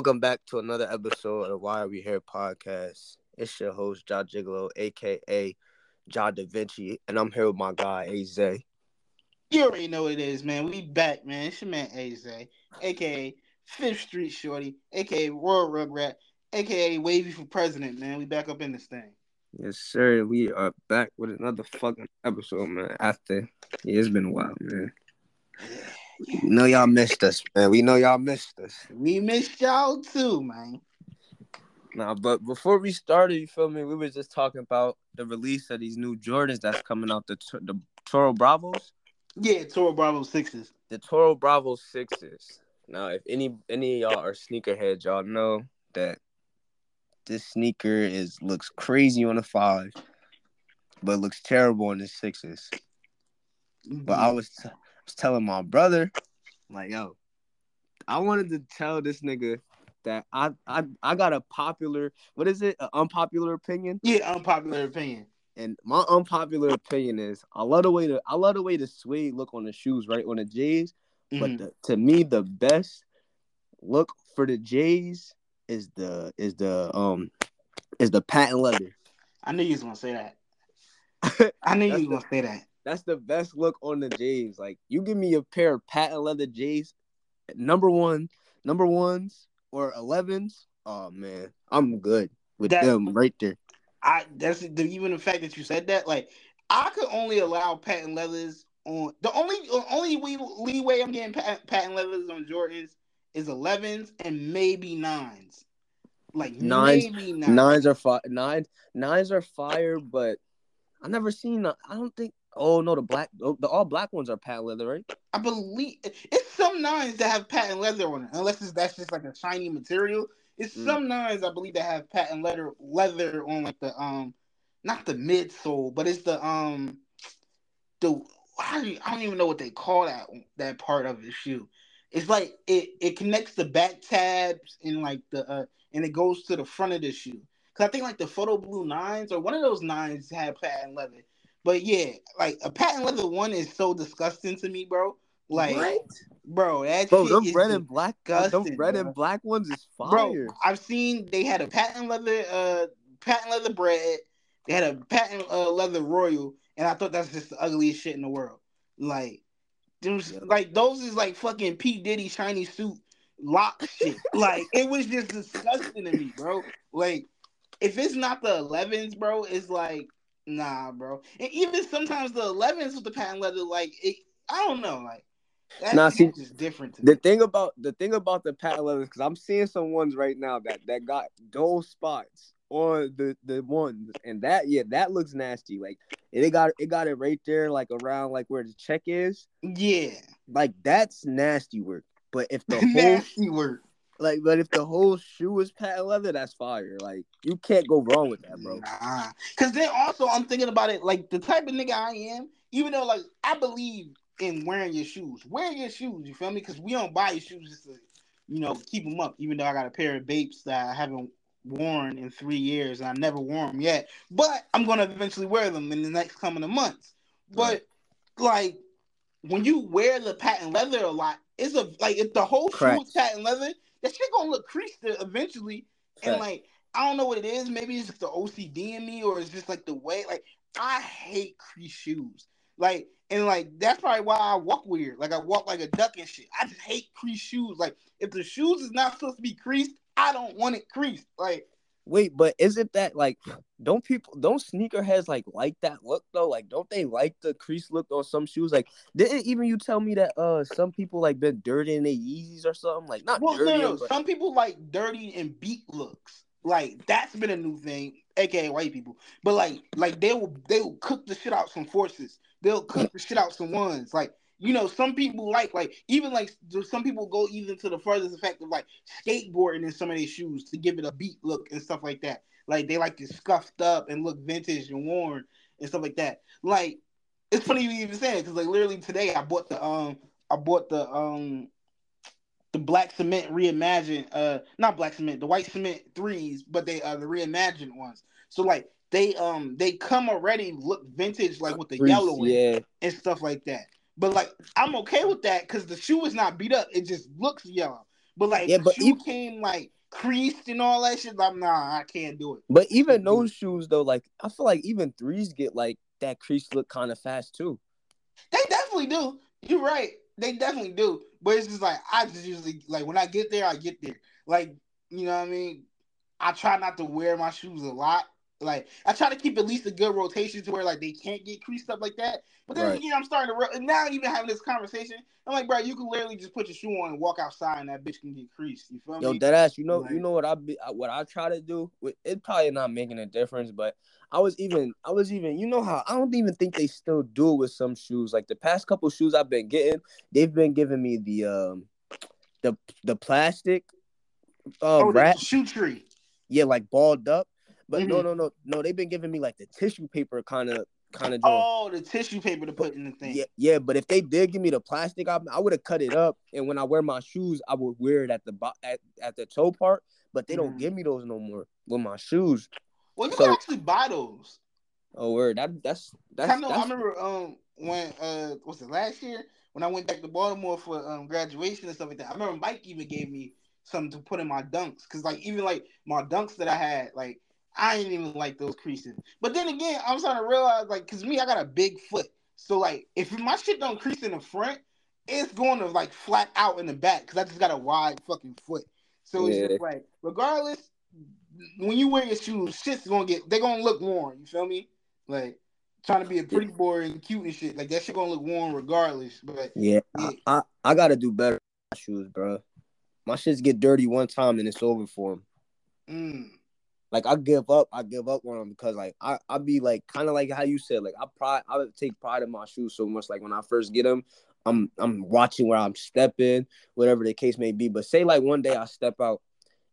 Welcome back to another episode of Why Are We Here podcast. It's your host, Ja Gigolo, aka Ja Da Vinci, and I'm here with my guy, Az. You already know what it is, man. We back, man. It's your man Az, aka Fifth Street Shorty, aka World Rugrat, aka Wavy for President, man. We back up in this thing. Yes, sir. We are back with another fucking episode, man. After yeah, it's been a while, man. We know y'all missed us, man. We know y'all missed us. We missed y'all too, man. Nah, but before we started, you feel me? We were just talking about the release of these new Jordans that's coming out the the Toro Bravos. Yeah, Toro Bravo sixes. The Toro Bravo sixes. Now, if any any of y'all are sneakerheads, y'all know that this sneaker is looks crazy on the five, but looks terrible on the 6s But I was t- was telling my brother, like, yo, I wanted to tell this nigga that I I I got a popular what is it? An unpopular opinion? Yeah, unpopular opinion. And my unpopular opinion is I love the way the I love the way the suede look on the shoes, right? On the J's. Mm-hmm. But the, to me, the best look for the J's is the is the um is the patent leather. I knew you was gonna say that. I knew you was gonna say that. That's the best look on the J's. Like you give me a pair of patent leather J's, number one, number ones or elevens. Oh man, I'm good with that, them right there. I that's the, even the fact that you said that. Like I could only allow patent leathers on the only only we, leeway I'm getting patent, patent leathers on Jordans is 11s and maybe nines. Like nines, nines. nines are fire. Nines, nines are fire, but I never seen. I don't think. Oh no, the black, the all black ones are patent leather, right? I believe it's some nines that have patent leather on it, unless it's, that's just like a shiny material. It's mm. some nines I believe that have patent leather leather on like the um, not the midsole, but it's the um, the I don't even know what they call that that part of the shoe. It's like it it connects the back tabs and like the uh and it goes to the front of the shoe. Cause I think like the photo blue nines or one of those nines had patent leather. But yeah, like a patent leather one is so disgusting to me, bro. Like, what? bro, that bro, them red and black, them red bro. and black ones is fire. Bro, I've seen they had a patent leather, uh, patent leather Bred. They had a patent uh, leather royal, and I thought that's just the ugliest shit in the world. Like, was, like those is like fucking P Diddy shiny suit lock shit. like it was just disgusting to me, bro. Like if it's not the 11s, bro, it's like nah, bro. And even sometimes the 11s with the patent leather, like it, I don't know, like. That's nah, see, just different. the me. thing about the thing about the patent leathers, because I'm seeing some ones right now that that got those spots on the the ones, and that yeah, that looks nasty. Like it got it got it right there, like around like where the check is. Yeah, like that's nasty work. But if the whole nasty work, like, but if the whole shoe is patent leather, that's fire. Like you can't go wrong with that, bro. Nah, because then also I'm thinking about it like the type of nigga I am. Even though like I believe in wearing your shoes, wear your shoes. You feel me? Because we don't buy your shoes just to you know keep them up. Even though I got a pair of Bapes that I haven't worn in three years, and I never wore them yet. But I'm gonna eventually wear them in the next coming of months. But like when you wear the patent leather a lot, it's a like if the whole Correct. shoe is patent leather, that shit gonna look creased eventually. And like I don't know what it is. Maybe it's just the OCD in me, or it's just like the way. Like I hate crease shoes. Like and like that's probably why I walk weird. Like I walk like a duck and shit. I just hate crease shoes. Like if the shoes is not supposed to be creased, I don't want it creased. Like, wait, but isn't that like don't people don't sneakerheads like like that look though? Like, don't they like the crease look on some shoes? Like, didn't even you tell me that uh some people like been dirty in their Yeezys or something? Like, not well, dirty. No, no. But... Some people like dirty and beat looks. Like that's been a new thing, aka white people. But like, like they will they will cook the shit out some forces. They'll cook the shit out some ones. Like you know, some people like like even like some people go even to the furthest effect of like skateboarding in some of their shoes to give it a beat look and stuff like that. Like they like to scuffed up and look vintage and worn and stuff like that. Like it's funny you even saying because like literally today I bought the um I bought the um the black cement reimagined uh not black cement the white cement threes but they are uh, the reimagined ones. So like they um they come already look vintage like with the yellow yeah. and stuff like that. But like I'm okay with that because the shoe is not beat up. It just looks yellow. But like, Yeah, but shoe even- came like creased and all that shit. I'm nah, I can't do it. But even those shoes though, like I feel like even threes get like that crease look kind of fast too. They definitely do. You're right. They definitely do. But it's just like I just usually like when I get there, I get there. Like you know what I mean. I try not to wear my shoes a lot. Like I try to keep at least a good rotation to where like they can't get creased up like that. But then Right. again, I'm starting to re- now even having this conversation. I'm like, bro, you can literally just put your shoe on and walk outside, and that bitch can get creased. You feel me? Yo, me? dead ass. You know, Like- you know what I be, what I try to do. With, it probably not making a difference, but I was even, I was even. You know how I don't even think they still do it with some shoes. Like the past couple shoes I've been getting, they've been giving me the um, the the plastic, uh, oh, wrap. the shoe tree. Yeah, like balled up. But no, Mhm. no, no, no. They've been giving me like the tissue paper kind of, kind of. Oh, the tissue paper to put in the thing. Yeah, yeah, but if they did give me the plastic, I, I would have cut it up, and when I wear my shoes, I would wear it at the bo- at, at the toe part. But they don't Mhm. give me those no more with my shoes. Well, you So- can actually buy those. Oh, word, that that's that's. I know. I remember um when uh was it last year when I went back to Baltimore for um graduation and stuff like that. I remember Mike even gave me something to put in my dunks because like even like my dunks that I had like I didn't even like those creases. But then again, I'm starting to realize like because me I got a big foot, so like if my shit don't crease in the front, it's going to like flat out in the back because I just got a wide fucking foot. So it's Yeah. just like regardless, when you wear your shoes, shit's gonna get they're gonna look worn. You feel me? Like trying to be a pretty boy and cute and shit. Like that shit gonna look worn regardless. But yeah, Yeah. I, I I gotta do better shoes, bro. My shits get dirty one time and it's over for them. mm, Like I give up, I give up on them because like I I be like kind of like how you said, like I pride, I take pride in my shoes so much. Like when I first get them, I'm I'm watching where I'm stepping, whatever the case may be. But say like one day I step out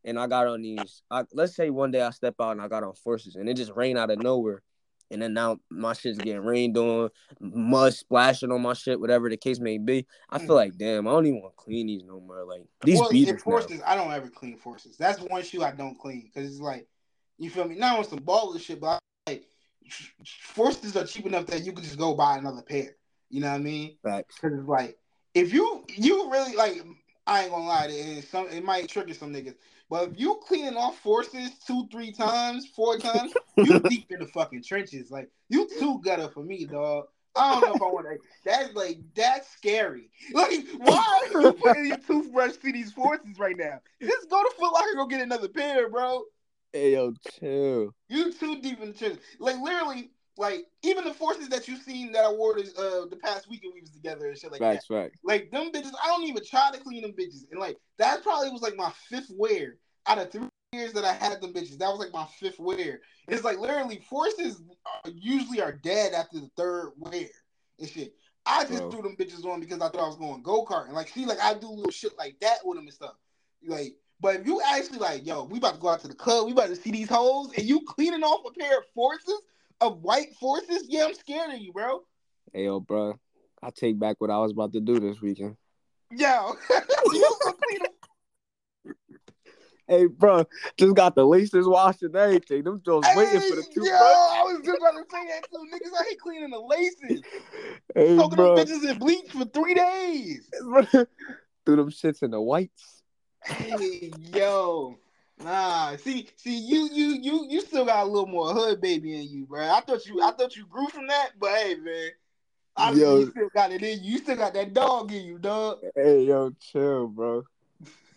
and I got on these. I, let's say one day I step out and I got on forces and it just rained out of nowhere. And then now my shit's getting rained on, mud splashing on my shit, whatever the case may be. I feel Mm. like, damn, I don't even want to clean these no more. Like these well, in now. forces, I don't ever clean forces. That's one shoe I don't clean because it's like you feel me. Not on some baller shit, but like forces are cheap enough that you could just go buy another pair. You know what I mean? Facts. Because it's like if you you really like I ain't gonna lie, it, some it might trigger some niggas. But if you cleaning off forces two, three times, four times, you deep in the fucking trenches. Like you too gutter for me, dog. I don't know if I want to. That's like that's scary. Like, why are you putting your toothbrush to these forces right now? Just go to Foot Locker, go get another pair, bro. Hey yo, chill. You too deep in the trenches. Like literally, like even the forces that you've seen that I wore this, uh, the past weekend we was together and shit like that. Facts, facts. Like them bitches, I don't even try to clean them bitches. And like that probably was like my fifth wear out of three years that I had them bitches. That was like my fifth wear. It's like literally forces are, usually are dead after the third wear and shit. I just Bro. threw them bitches on because I thought I was going go karting. Like see, like I do little shit like that with them and stuff. Like, but if you actually like, yo, we about to go out to the club, we about to see these hoes, and you cleaning off a pair of forces of white forces, yeah, I'm scared of you, bro. Hey yo, bro. I take back what I was about to do this weekend. Yo, you gonna clean them Hey, bro, just got the laces washed and everything. Them Jones waiting for the two. Yo, I was just about to say that too. Niggas out here cleaning the laces. Hey, Soaking bro. them bitches in bleach for three days. Threw them shits in the whites. Hey, yo. Nah, see, see, you, you, you, you still got a little more hood baby in you, bro. I thought you, I thought you grew from that, but hey, man, obviously Yo. you still got it in you. You still got that dog in you, dog. Hey, yo, chill, bro.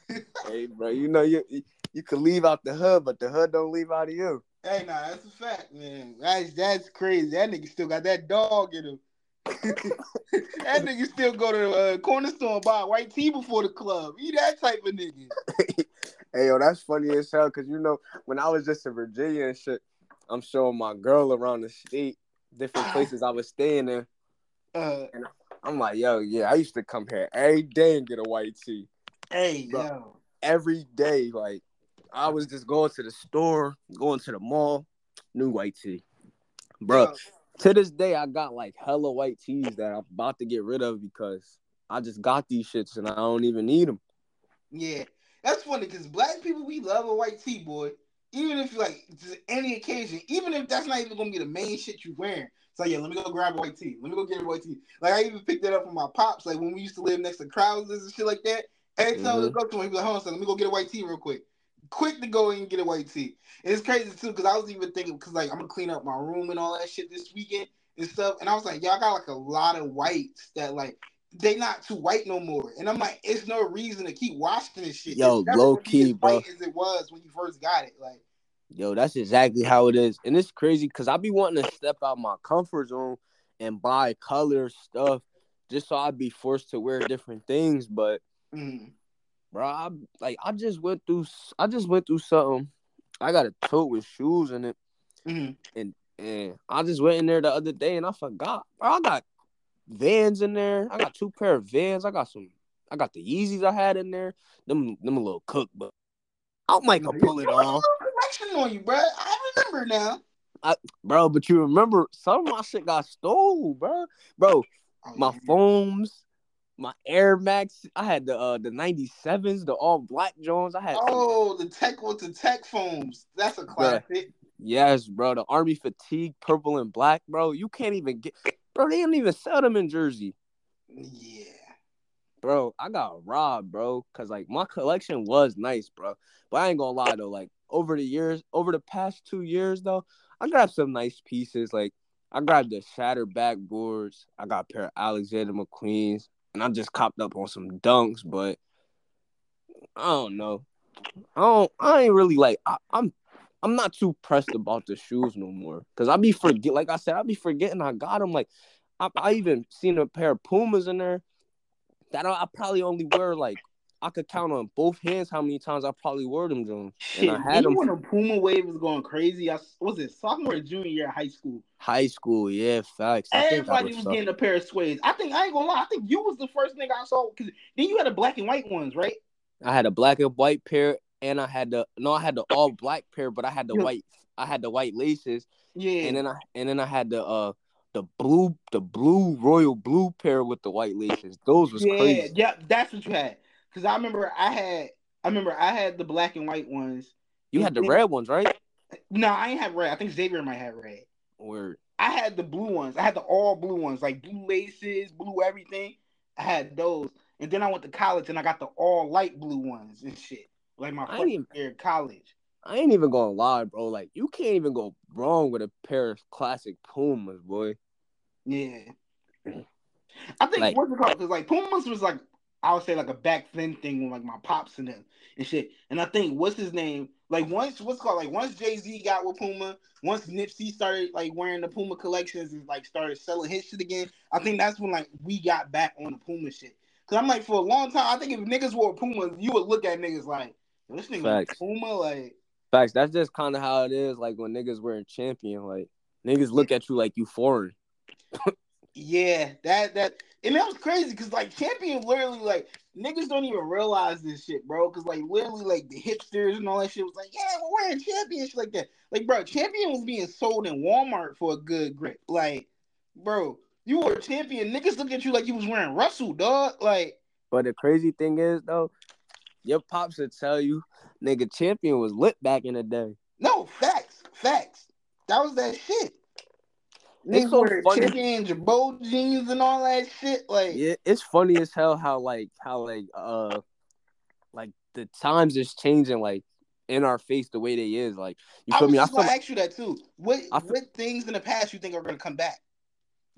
hey, bro, you know you you can leave out the hood, but the hood don't leave out of you. Hey, nah, that's a fact, man. That's that's crazy. That nigga still got that dog in him. That nigga still go to uh, corner store and buy a white tea before the club. He that type of nigga. Hey, yo, that's funny as hell. Cause you know when I was just in Virginia and shit, I'm showing my girl around the state, different places I was staying in. Uh, I'm like, yo, yeah, I used to come here every day and get a white tea. hey, Bro. yo. Every day, like I was just going to the store, going to the mall, new white tea, bro. Yo, To this day, I got like hella white teas that I'm about to get rid of because I just got these shits and I don't even need them. Yeah, that's funny because black people we love a white tee, boy. Even if like just any occasion, even if that's not even gonna be the main shit you wearing. So yeah, let me go grab a white tee. Let me go get a white tee. Like I even picked that up from my pops. Like when we used to live next to Krauszer's and shit like that. Every mm-hmm. time we go to him, he like, hold on second, let me go get a white tee real quick. Quick to go and get a white tee. And it's crazy too, because I was even thinking, because like I'm gonna clean up my room and all that shit this weekend and stuff. And I was like, y'all got like a lot of whites that like they not too white no more. And I'm like, it's no reason to keep washing this shit. Yo, low key, bro. as it was when you first got it. Like, yo, that's exactly how it is. And it's crazy because I be wanting to step out my comfort zone and buy color stuff just so I'd be forced to wear different things. But mm-hmm. Bro, I like I just went through I just went through something. I got a tote with shoes in it. Mm-hmm. And and I just went in there the other day and I forgot. Bro, I got Vans in there. I got two pair of Vans. I got some. I got the Yeezys I had in there. Them, them a little cook, but I might go pull it off. On you, bro. I remember now. I, bro, but you remember some of my shit got stole, bro. Bro, oh, my yeah. My Air Max. I had the uh the 97s, the all black Jones. I had Oh, the tech with the tech foams. That's a classic. Bro, yes, bro. The army fatigue, purple and black, bro. You can't even get Bro, they don't even sell them in Jersey. Yeah. Bro, I got robbed, bro. Cause like my collection was nice, bro. But I ain't gonna lie though, like over the years, over the past two years though, I grabbed some nice pieces. Like I grabbed the shattered backboards. I got a pair of Alexander McQueen's, and I just copped up on some dunks. But I don't know. I don't. I ain't really like. I, I'm I'm not too pressed about the shoes no more. Cause I be forget, like I said, I be forgetting I got them. Like I, I even seen a pair of Pumas in there that I, I, probably only wear like I could count on both hands how many times I probably wore them, Jones. Shit, and I had them when the Puma wave was going crazy. I was it sophomore or junior year of high school. High school, yeah, facts. I Everybody was, was getting a pair of suedes. I think I ain't gonna lie. I think you was the first nigga I saw because then you had the black and white ones, right? I had a black and white pair, and I had the no, I had the all black pair, but I had the yeah. white, I had the white laces. Yeah. And then I and then I had the uh the blue the blue royal blue pair with the white laces. Those was yeah, crazy. Yeah, that's what you had. Cause I remember I had I remember I had the black and white ones. You had the red ones, right? No, I ain't have red. I think Xavier might have red. Word. I had the blue ones. I had the all blue ones, like blue laces, blue everything. I had those. And then I went to college and I got the all light blue ones and shit. Like my first year of college. I ain't even gonna lie, bro. Like you can't even go wrong with a pair of classic Pumas, boy. Yeah. I think like, what's it called? Because like Pumas was like I would say like a back then thing with like my pops and them and shit. And I think what's his name? Like once what's called like once Jay Z got with Puma, once Nipsey started like wearing the Puma collections and like started selling his shit again. I think that's when like we got back on the Puma shit. Cause I'm like for a long time, I think if niggas wore Pumas, you would look at niggas like this nigga Facts. Puma like. Facts. That's just kind of how it is. Like when niggas wearing champion, like niggas look at you like you foreign. yeah, that that and that was crazy because like champion literally like niggas don't even realize this shit, bro. Because like literally like the hipsters and all that shit was like, yeah, we're wearing champion shit like that. Like, bro, champion was being sold in Walmart for a good grip. Like, bro, you were a champion. Niggas look at you like you was wearing Russell, dog. Like, but the crazy thing is though, your pops would tell you, nigga, champion was lit back in the day. No, facts, facts. That was that shit. Niggas so wear champion Girbaud jeans and all that shit. Like, yeah, it's funny as hell how like how like uh like the times is changing like in our face the way they is. Like, you feel I me? I feel, ask you that too. What feel, what things in the past you think are gonna come back?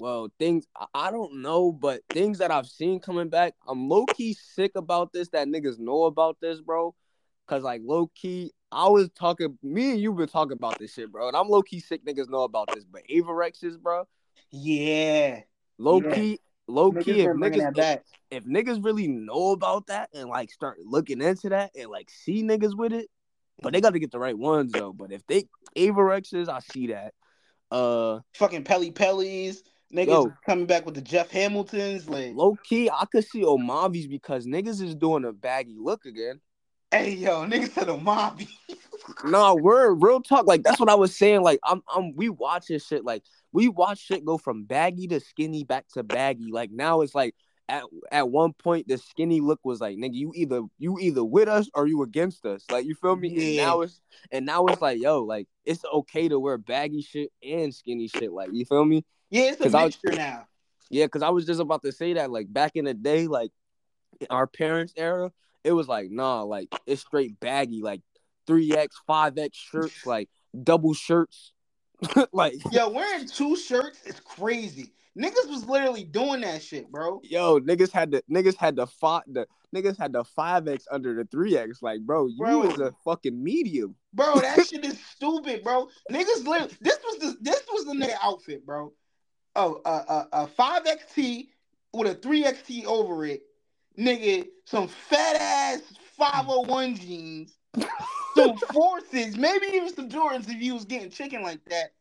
well, things I don't know, but things that I've seen coming back, I'm low key sick about this. That niggas know about this, bro. Cause like low key, I was talking. Me and you been talking about this shit, bro. And I'm low key sick. Niggas know about this, but Avirexes, bro. Yeah. Low yeah. key, low niggas key. If niggas, if, if niggas really know about that and like start looking into that and like see niggas with it, but they got to get the right ones though. But if they Avirexes, I see that. Uh, fucking Pelle Pelles. Niggas Yo, coming back with the Jeff Hamiltons. Like low key, I could see Omavis because niggas is doing a baggy look again. Hey yo, niggas said Omavi. no, we're real talk. Like that's what I was saying. Like I'm, I'm. We watching shit. Like we watch shit go from baggy to skinny back to baggy. Like now it's like at at one point the skinny look was like nigga you either you either with us or you against us like you feel me yeah. and now it's and now it's like yo like it's okay to wear baggy shit and skinny shit like you feel me yeah, it's a mixture was, now. Yeah, because I was just about to say that, like back in the day, like our parents' era, it was like nah, like it's straight baggy, like three X, five X shirts, like double shirts, like Yo, wearing two shirts is crazy. Niggas was literally doing that shit, bro. yo, niggas had the niggas had the five the niggas had the five X under the three X. Like, bro, you Bro. was a fucking medium. Bro, that shit is stupid, bro. Niggas literally this was the this was the nigga outfit, bro. Oh, a five XT with a three XT over it, nigga. Some fat ass five hundred one jeans, some forces, maybe even some Jordans if you was getting chicken like that.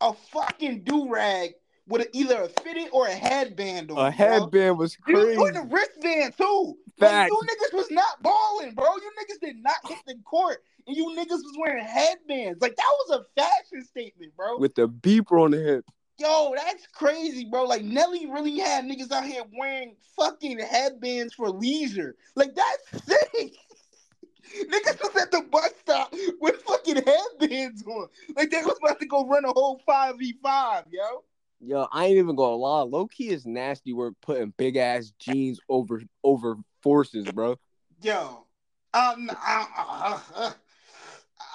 A fucking do rag with a, either a fitted or a headband on. A bro. headband was You crazy. with a wristband too. Like, you niggas was not balling, bro. You niggas did not hit the court, and you niggas was wearing headbands. Like that was a fashion statement, bro. With the beeper on the hip. Yo, that's crazy, bro. Like Nelly really had niggas out here wearing fucking headbands for leisure. Like that's sick. niggas was at the bus stop with fucking headbands on. Like they was about to go run a whole five v five, yo. Yo, I ain't even gonna lie. Low key is nasty work putting big ass jeans over over forces, bro. Yo, um, I, I, I,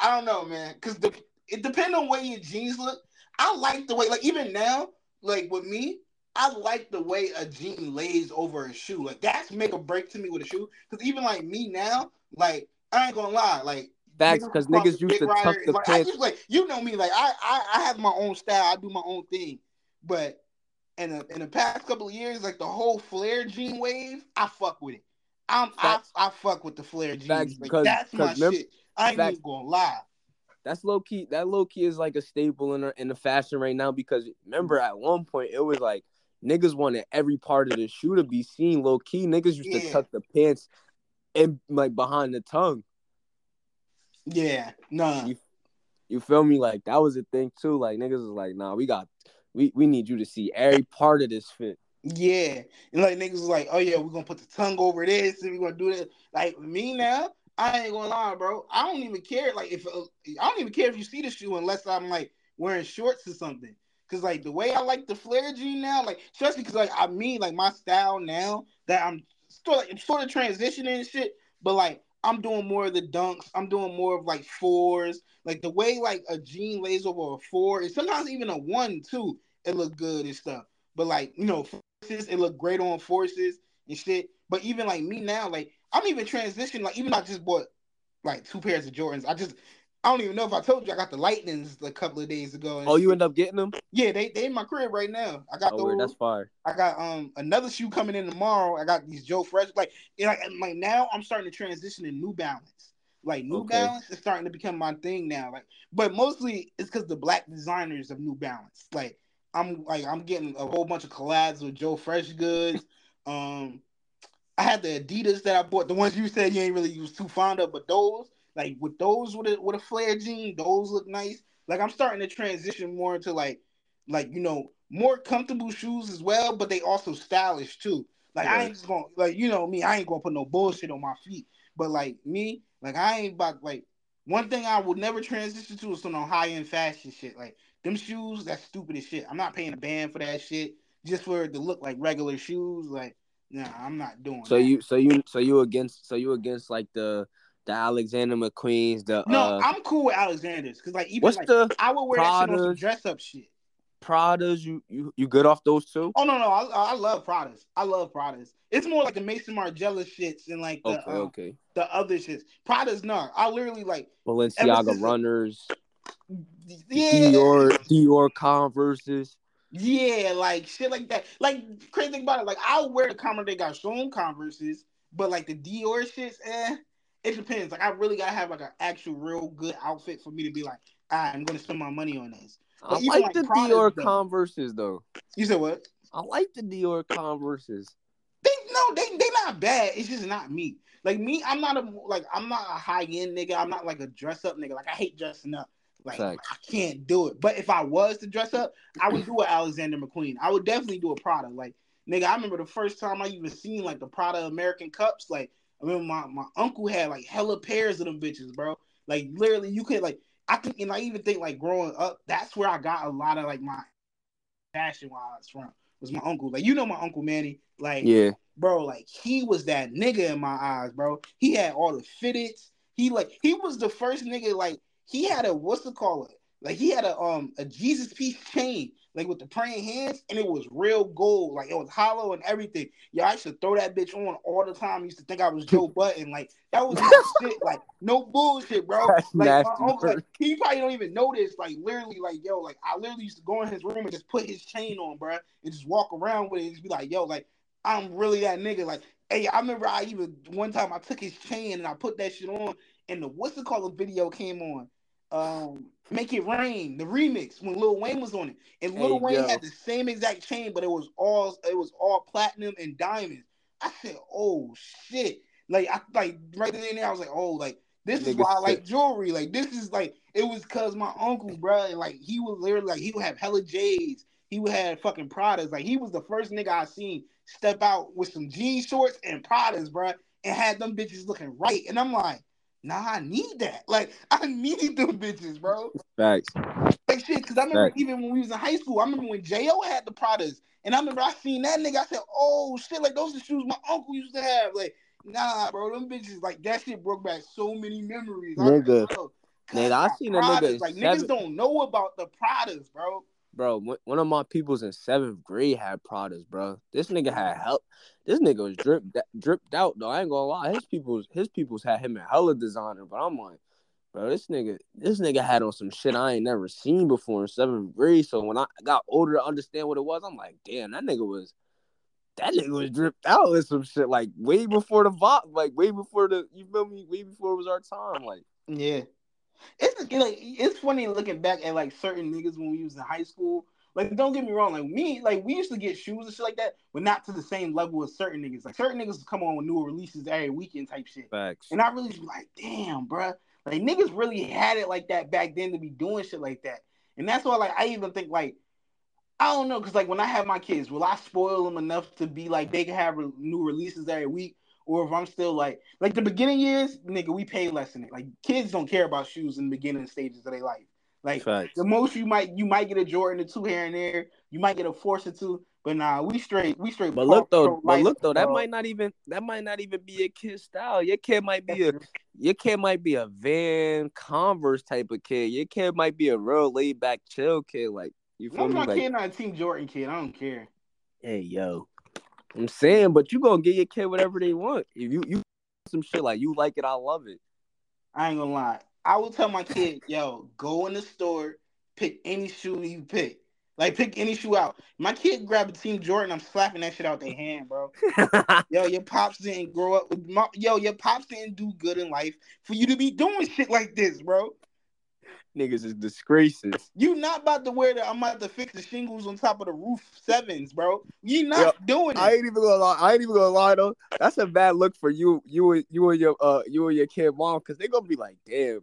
I don't know, man, because the it depends on where your jeans look. I like the way, like even now, like with me, I like the way a jean lays over a shoe. Like that's make or break to me with a shoe. Because even like me now, like I ain't gonna lie, like Facts, because niggas used to tuck the like, I pants. just, like you know me, like I, I I have my own style. I do my own thing, but in the in the past couple of years, like the whole flare jean wave, I fuck with it. I'm Facts. I, I fuck with the flare jeans. Facts, like, because- that's my remember- shit. I ain't facts. even gonna lie. That's low key. That low key is like a staple in the, in the fashion right now because remember at one point it was like niggas wanted every part of the shoe to be seen. Low key niggas used to tuck the pants in like behind the tongue. Yeah, nah. You- You feel me? Like that was a thing too. Like niggas was like, nah, we got we we need you to see every part of this fit. Yeah, and like niggas was like, oh yeah, we're gonna put the tongue over this, and we're gonna do that. Like me now, I ain't gonna lie, bro. I don't even care. Like if uh, I don't even care if you see the shoe unless I'm like wearing shorts or something. Cause like the way I like the flare jean now, like especially because like I mean like my style now that I'm still like, I'm sort of transitioning and shit, but like I'm doing more of the dunks. I'm doing more of like fours. Like the way like a jean lays over a four, and sometimes even a one too. It look good and stuff. But like you know, forces it look great on forces and shit. But even like me now, like I'm even transitioning. Like even though I just bought like two pairs of Jordans. I just I don't even know if I told you I got the Lightnings a couple of days ago. Oh, you end up getting them? Yeah, they they in my crib right now. I got Oh, those. that's fire. I got um another shoe coming in tomorrow. I got these Joe Fresh. Like, and like, and, like now I'm starting to transition in New Balance. Like New Okay. Balance is starting to become my thing now. Like, but mostly it's because the black designers of New Balance. Like, I'm like I'm getting a whole bunch of collabs with Joe Freshgoods. Um, I had the Adidas that I bought, the ones you said you ain't really was too fond of, but those like with those with a with a flare jean, those look nice. Like I'm starting to transition more into like like you know more comfortable shoes as well, but they also stylish too. Like I ain't just gonna like you know me, I ain't gonna put no bullshit on my feet. But like me, like I ain't about like one thing I would never transition to is some high end fashion shit. Like them shoes, that's stupid as shit. I'm not paying a band for that shit just for it to look like regular shoes. Like, nah, I'm not doing. So that. you so you so you against so you against like the the Alexander McQueen's the No, uh I'm cool with Alexander's because like even what's like the I would wear that shit on some dress up shit. Pradas you you you good off those two? Oh no, no, I, I love Pradas. I love Pradas. It's more like the Maison Margiela shits and like the Okay, um, okay. the other shits. Pradas, no. I literally like Balenciaga runners, yeah, Dior Dior Converses. Yeah, like shit like that. Like crazy thing about it, like I'll wear the Converse they got shown Converses, but like the Dior shits, eh, it depends. Like I really gotta have like an actual real good outfit for me to be like, ah, I'm gonna spend my money on this. I even like like the Pradas, Dior though. Converses though. You said what? I like the Dior Converses. They no, they they not bad. It's just not me. Like me, I'm not a like I'm not a high end nigga. I'm not like a dress up nigga. Like I hate dressing up. Like Facts. I can't do it. But if I was to dress up, I would do an Alexander McQueen. I would definitely do a Prada. Like nigga, I remember the first time I even seen like the Prada America's Cups. Like I remember my, my uncle had like hella pairs of them bitches, bro. Like literally, you could like I think and I even think like growing up, that's where I got a lot of like my fashion wise from. was my uncle. Like you know my uncle Manny. Like Yeah. bro, like he was that nigga in my eyes, bro. He had all the fitteds. He like he was the first nigga. Like he had a what's the call it? Like he had a um a Jesus piece chain, like with the praying hands, and it was real gold. Like it was hollow and everything. Yeah, I used to throw that bitch on all the time. I used to think I was Joe Budden. Like that was shit. Like no bullshit, bro. That's Like uncle, like, he probably don't even notice. Like literally, like yo, like I literally used to go in his room and just put his chain on, bro, and just walk around with it and just be like, yo, like I'm really that nigga. Like, hey, I remember I even one time I took his chain and I put that shit on, and the what's it called video came on. Um, Make It Rain, the remix when Lil Wayne was on it, and Lil Wayne had the same exact chain, but it was all it was all platinum and diamonds. I said, oh shit, like I like right then and there, I was like, oh, like this is Nigga why I sick. like jewelry. Like this is like it was cause my uncle, bro, like he was literally like he would have hella J's. He would have fucking Pradas. Like he was the first nigga I seen step out with some jean shorts and Pradas, bro, and had them bitches looking right. And I'm like, nah, I need that. Like I need them bitches, bro. Facts. Like shit, because I remember Right. even when we was in high school, I remember when Jo had the Pradas, and I remember I seen that nigga. I said, "Oh shit, like those are the shoes my uncle used to have." Like, nah, bro, them bitches like that shit broke back so many memories. I like, Nigga. bro, Nigga, I seen a nigga like seven- niggas don't know about the Pradas, bro. Bro, one- of my peoples in seventh grade had Pradas, bro. This nigga had help. This nigga was dripped dripped out though. I ain't gonna lie. His peoples, his peoples had him in hella designer, but I'm like, bro, this nigga, this nigga had on some shit I ain't never seen before in seventh grade. So when I got older to understand what it was, I'm like, damn, that nigga was, that nigga was dripped out with some shit like way before the vibe, like way before the, you feel me? Way before it was our time, like. Yeah, it's like it's funny looking back at like certain niggas when we was in high school. Like, don't get me wrong, like me, like we used to get shoes and shit like that, but not to the same level as certain niggas. Like certain niggas would come on with new releases every weekend type shit. Facts. And I really just be like, damn, bruh. Like niggas really had it like that back then to be doing shit like that. And that's why like I even think like I don't know, cause like when I have my kids, will I spoil them enough to be like they can have re- new releases every week? Or if I'm still like like the beginning years, nigga, we pay less than it. Like kids don't care about shoes in the beginning stages of their life. Like Facts. the most you might you might get a Jordan or two here and there, you might get a force or two, but nah, we straight we straight. But look though, but look though, that might not even that might not even be a kid style. Your kid might be a your kid might be a Van Converse type of kid. Your kid might be a real laid back chill kid. Like you feel me? my Like kid not a Team Jordan kid, I don't care. hey yo, I'm saying, but you gonna get your kid whatever they want. If you you some shit like you like it, I love it. I ain't gonna lie. I will tell my kid, yo, go in the store, pick any shoe you pick. Like pick any shoe out. My kid grab a Team Jordan, I'm slapping that shit out their hand, bro. Yo, your pops didn't grow up. With, my, yo, your pops didn't do good in life for you to be doing shit like this, bro. Niggas is disgraces. You not about to wear that. I'm about to fix the shingles on top of the roof sevens, bro. You not doing it. I ain't even gonna lie. I ain't even gonna lie though. That's a bad look for you, you and you and your uh you and your kid mom, because they gonna be like, damn,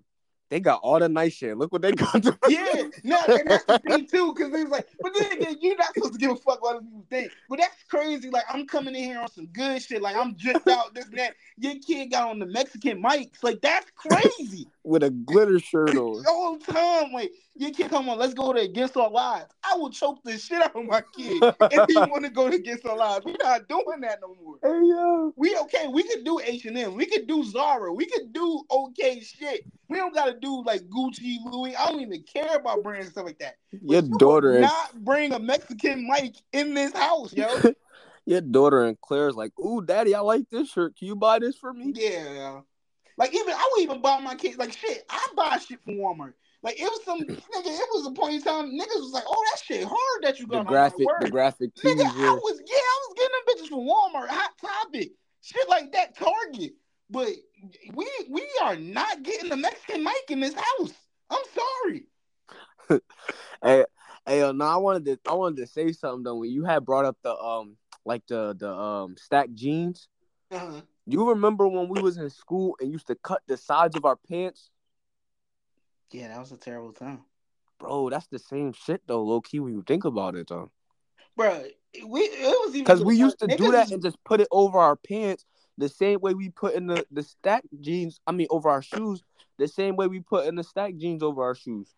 they got all the nice shit. Look what they got. To- Yeah, no, and that's the thing too, because it's like, but then again, you're not supposed to give a fuck what other people think. But that's crazy. Like, I'm coming in here on some good shit. Like, I'm dripped out, this and that. Your kid got on the Mexican mics. Like, that's crazy. with a glitter shirt on. All the time. Like, your kid come on, let's go to Against All Odds. I will choke the shit out of my kid if he want to go to Against All Odds. We're not doing that no more. Hey yo. We okay. We could do H and M. We could do Zara. We could do okay shit. We don't gotta do like Gucci, Louis. I don't even care about brands and stuff like that. Your you daughter and not bring a Mexican mic in this house, yo. your daughter and Claire's like, ooh, daddy, I like this shirt. Can you buy this for me? yeah. Like even I would even buy my kids like shit. I buy shit from Walmart. Like it was some nigga. It was a point in time niggas was like, "Oh, that shit hard that you The got." graphic, the graphic. Nigga, I was yeah, I was getting them bitches from Walmart, Hot Topic, shit like that, Target. But we we are not getting the Mexican mic in this house. I'm sorry. Hey, hey, uh, no, I wanted to, I wanted to say something though. When you had brought up the um, like the the um stacked jeans. Uh-huh. You remember when we was in school and used to cut the sides of our pants, Yeah, that was a terrible time, bro? That's the same shit though, low key. When you think about it though, bro. We it was even because we used to do that and just put it over our pants the same way we put in the the stacked jeans. I mean, over our shoes, the same way we put in the stack jeans over our shoes.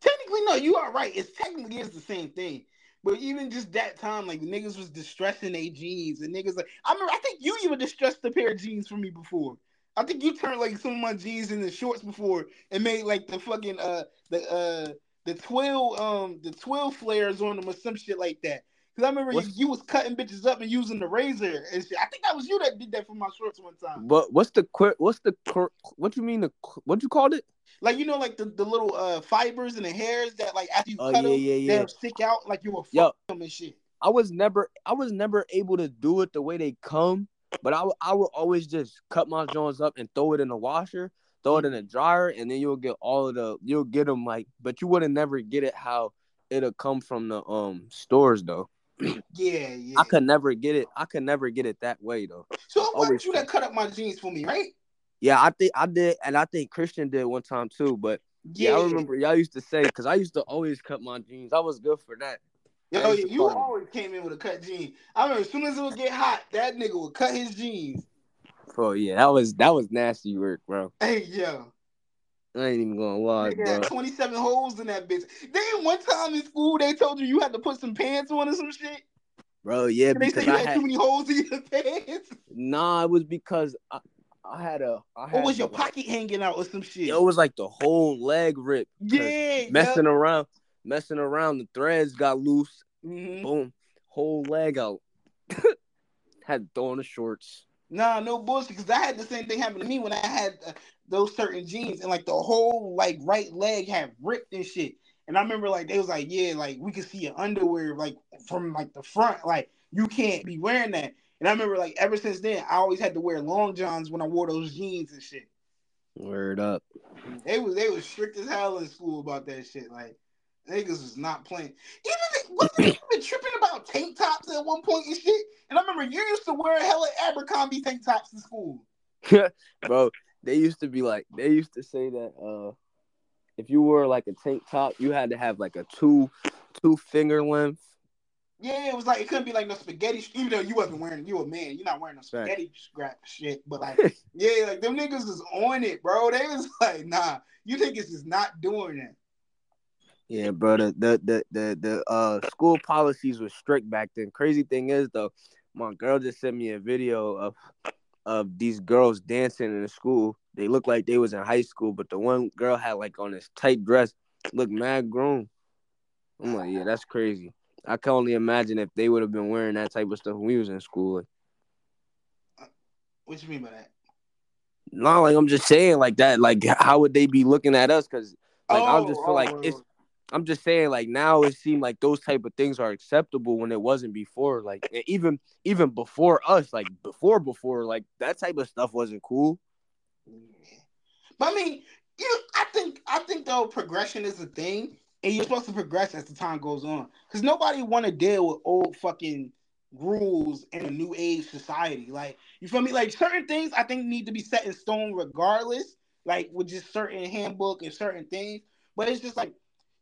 Technically, no, you are right. It's technically it's the same thing. But even just that time, like the niggas was distressing their jeans, and niggas like I remember. I think you even distressed a pair of jeans for me before. I think you turned like some of my jeans into shorts before and made like the fucking uh the uh the twill um the twill flares on them or some shit like that. Cause I remember you, you, was cutting bitches up and using the razor and shit. I think that was you that did that for my shorts one time. But what's the what's the what you mean the what you called it? Like you know, like the, the little uh fibers and the hairs that like after you oh, cut yeah, them, yeah, yeah. they stick out like you were fucking them and shit. I was never I was never able to do it the way they come, but I, I would always just cut my joints up and throw it in the washer, throw it in the dryer, and then you'll get all of the you'll get them like, but you wouldn't never get it how it'll come from the um stores though. Yeah, yeah. I could never get it. I could never get it that way though. So I wasn't you that cut up my jeans for me, right? Yeah, I think I did, and I think Christian did one time too. But yeah, yeah I remember y'all used to say because I used to always cut my jeans. I was good for that. Yo, you always came in with a cut jean. I remember as soon as it would get hot, that nigga would cut his jeans. Bro, yeah, that was that was nasty work, bro. Hey, yo. I ain't even gonna lie, bro. 27 holes in that bitch. Then one time in school, they told you you had to put some pants on or some shit. Bro, yeah, they said you I had, too many holes in your pants. Nah, it was because I, I had a. I had or was your pocket hanging out or some shit? It was like the whole leg ripped. Yeah, messing around, messing around. The threads got loose. Mm-hmm. Boom, whole leg out. had to throw on the shorts. Nah, no bullshit. Because I had the same thing happen to me when I had uh, those certain jeans, and like the whole like right leg had ripped and shit. And I remember like they was like, yeah, like we could see your underwear like from like the front, like you can't be wearing that. And I remember like ever since then, I always had to wear long johns when I wore those jeans and shit. Word up. They was they was strict as hell in school about that shit. Like niggas was not playing. Even wasn't even tripping about tank tops at one point and shit. And I remember you used to wear hella Abercrombie tank tops in school. Bro, they used to be like they used to say that uh if you were like a tank top, you had to have like a two two finger length. Yeah, it was like it couldn't be like no spaghetti. Even though you wasn't wearing, you a man, you're not wearing no spaghetti right. scrap shit. But like, yeah, like them niggas is on it, bro. They was like, nah, you niggas is not doing that. Yeah, bro. The the the the, the uh school policies were strict back then. Crazy thing is though, my girl just sent me a video of of these girls dancing in the school. They looked like they was in high school, but the one girl had like on this tight dress, looked mad grown. I'm like, yeah, that's crazy. I can only imagine if they would have been wearing that type of stuff when we was in school. What you mean by that? No, like I'm just saying, like that. Like, how would they be looking at us? Because, oh, like, oh, I just feel oh, like it's. I'm just saying, like now it seemed like those type of things are acceptable when it wasn't before. Like even even before us, like before before, like that type of stuff wasn't cool. But I mean, you know, I think I think though progression is a thing, and you're supposed to progress as the time goes on. Because nobody want to deal with old fucking rules in a new age society. Like you feel me? Like certain things I think need to be set in stone regardless. Like with just certain handbook and certain things. But it's just like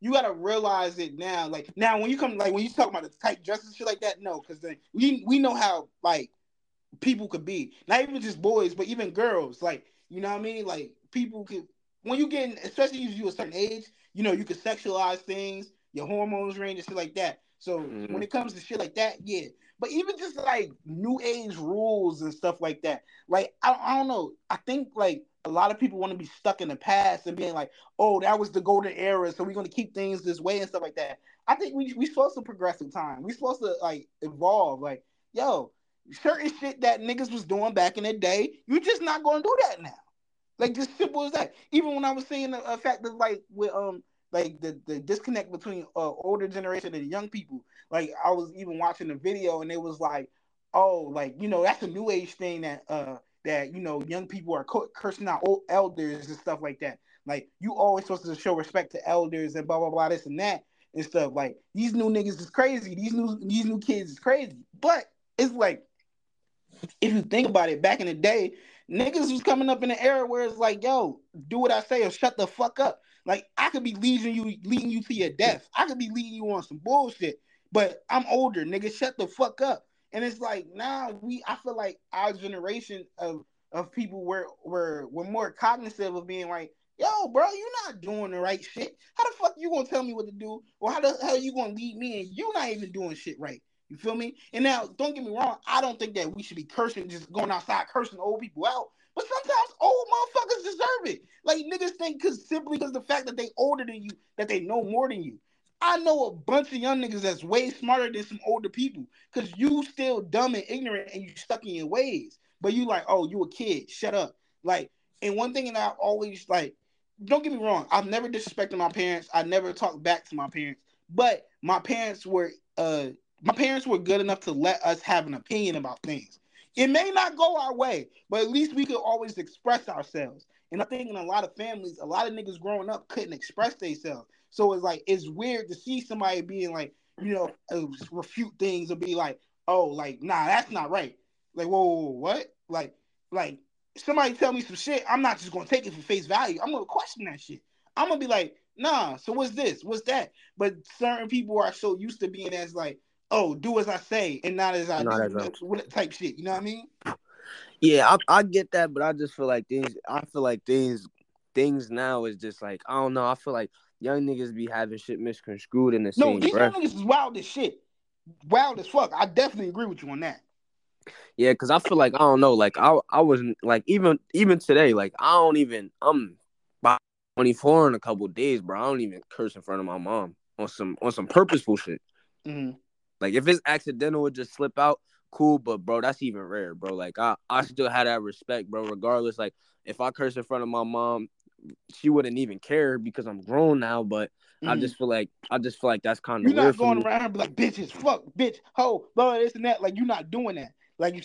you gotta realize it now. Like now when you come like when you talk about the tight dresses shit like that, no, because then we we know how like people could be. Not even just boys, but even girls. Like you know what I mean? Like people could when you get, especially if you a certain age, you know, you could sexualize things, your hormones range and shit like that. So mm-hmm. when it comes to shit like that, yeah. But even just like new age rules and stuff like that, like I, I don't know. I think like a lot of people want to be stuck in the past and being like, oh, that was the golden era, so we're gonna keep things this way and stuff like that. I think we we supposed to progress in time. We supposed to like evolve. Like, yo, certain shit that niggas was doing back in the day, you're just not gonna do that now. Like just simple as that. Even when I was seeing the, fact that like with um like the, the disconnect between uh, older generation and young people. Like I was even watching the video and it was like, oh, like you know that's a new age thing that uh that you know young people are cursing out old elders and stuff like that. Like you always supposed to show respect to elders and blah blah blah this and that and stuff. Like these new niggas is crazy. These new these new kids is crazy. But it's like if you think about it, back in the day, niggas was coming up in an era where it's like, yo, do what I say or shut the fuck up. Like I could be leading you, leading you to your death. I could be leading you on some bullshit, but I'm older, nigga. Shut the fuck up. And it's like now we, I feel like our generation of of people were were were more cognizant of being like, yo, bro, you're not doing the right shit. How the fuck you gonna tell me what to do, or how the hell you gonna lead me and you're not even doing shit right? You feel me? And now, don't get me wrong, I don't think that we should be cursing, just going outside cursing old people out. But sometimes old motherfuckers deserve it. Like niggas think because simply because the fact that they older than you, that they know more than you. I know a bunch of young niggas that's way smarter than some older people. Cause you still dumb and ignorant and you stuck in your ways. But you like, oh, you a kid, shut up. Like, and one thing that I always like, don't get me wrong, I've never disrespected my parents. I never talked back to my parents. But my parents were uh my parents were good enough to let us have an opinion about things. It may not go our way, but at least we could always express ourselves. And I think in a lot of families, a lot of niggas growing up couldn't express themselves. So it's like it's weird to see somebody being like, you know, uh, refute things or be like, oh, like, nah, that's not right. Like, whoa, whoa, whoa, what? Like, like somebody tell me some shit, I'm not just gonna take it for face value. I'm gonna question that shit. I'm gonna be like, nah, so what's this? What's that? But certain people are so used to being as like, oh, do as I say and not as I not do, as type shit. You know what I mean? Yeah, I, I get that, but I just feel like things. I feel like things, things now is just like I don't know. I feel like young niggas be having shit misconstrued in the no, same these breath. young niggas is wild as shit, wild as fuck. I definitely agree with you on that. Yeah, because I feel like I don't know. Like I, I wasn't like even even today. Like I don't even. I'm by 24 in a couple days, bro. I don't even curse in front of my mom on some on some purposeful shit. Mm-hmm. Like if it's accidental, it just slip out, cool. But bro, that's even rare, bro. Like I, I still had that respect, bro. Regardless, like if I curse in front of my mom, she wouldn't even care because I'm grown now. But mm. I just feel like I just feel like that's kind of you're not going around be like bitches, fuck, bitch, ho, blah, this and that. Like you're not doing that. Like you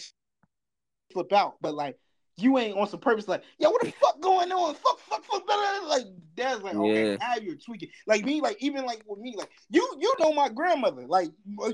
flip out, but like you ain't on some purpose like, yo, what the fuck going on? Fuck, fuck, fuck, blah, blah, blah. like that's like, okay, yeah. now you're tweaking. Like me, like even like with me, like you, you know my grandmother, like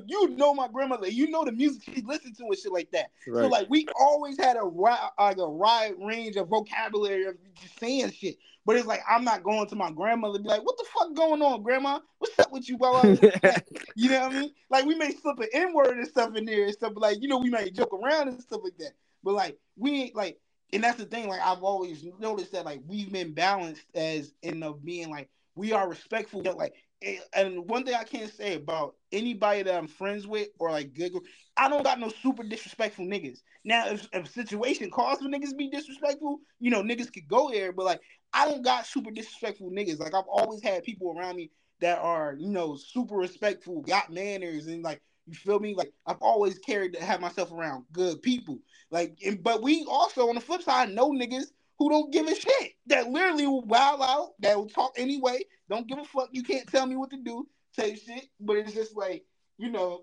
you know my grandmother, you know the music she listened to and shit like that. Right. So like we always had a like a wide range of vocabulary of just saying shit. But it's like I'm not going to my grandmother be like, "What the fuck going on, grandma? What's up with you, blah, You know what I mean? Like we may slip an N word and stuff in there and stuff, but like you know we might joke around and stuff like that. But like we ain't like and that's the thing. Like I've always noticed that like we've been balanced as in of being like we are respectful. Like eh, and one thing I can't say about anybody that I'm friends with or like good, I don't got no super disrespectful niggas. Now, if, if a situation calls for niggas to be disrespectful, you know, niggas could go there. But like, I don't got super disrespectful niggas. Like I've always had people around me that are, you know, super respectful, got manners, and like you feel me? Like I've always carried to have myself around good people. Like, and, but we also on the flip side know niggas who don't give a shit. That literally will wild out. That will talk anyway. Don't give a fuck. You can't tell me what to do. Say shit. But it's just like you know,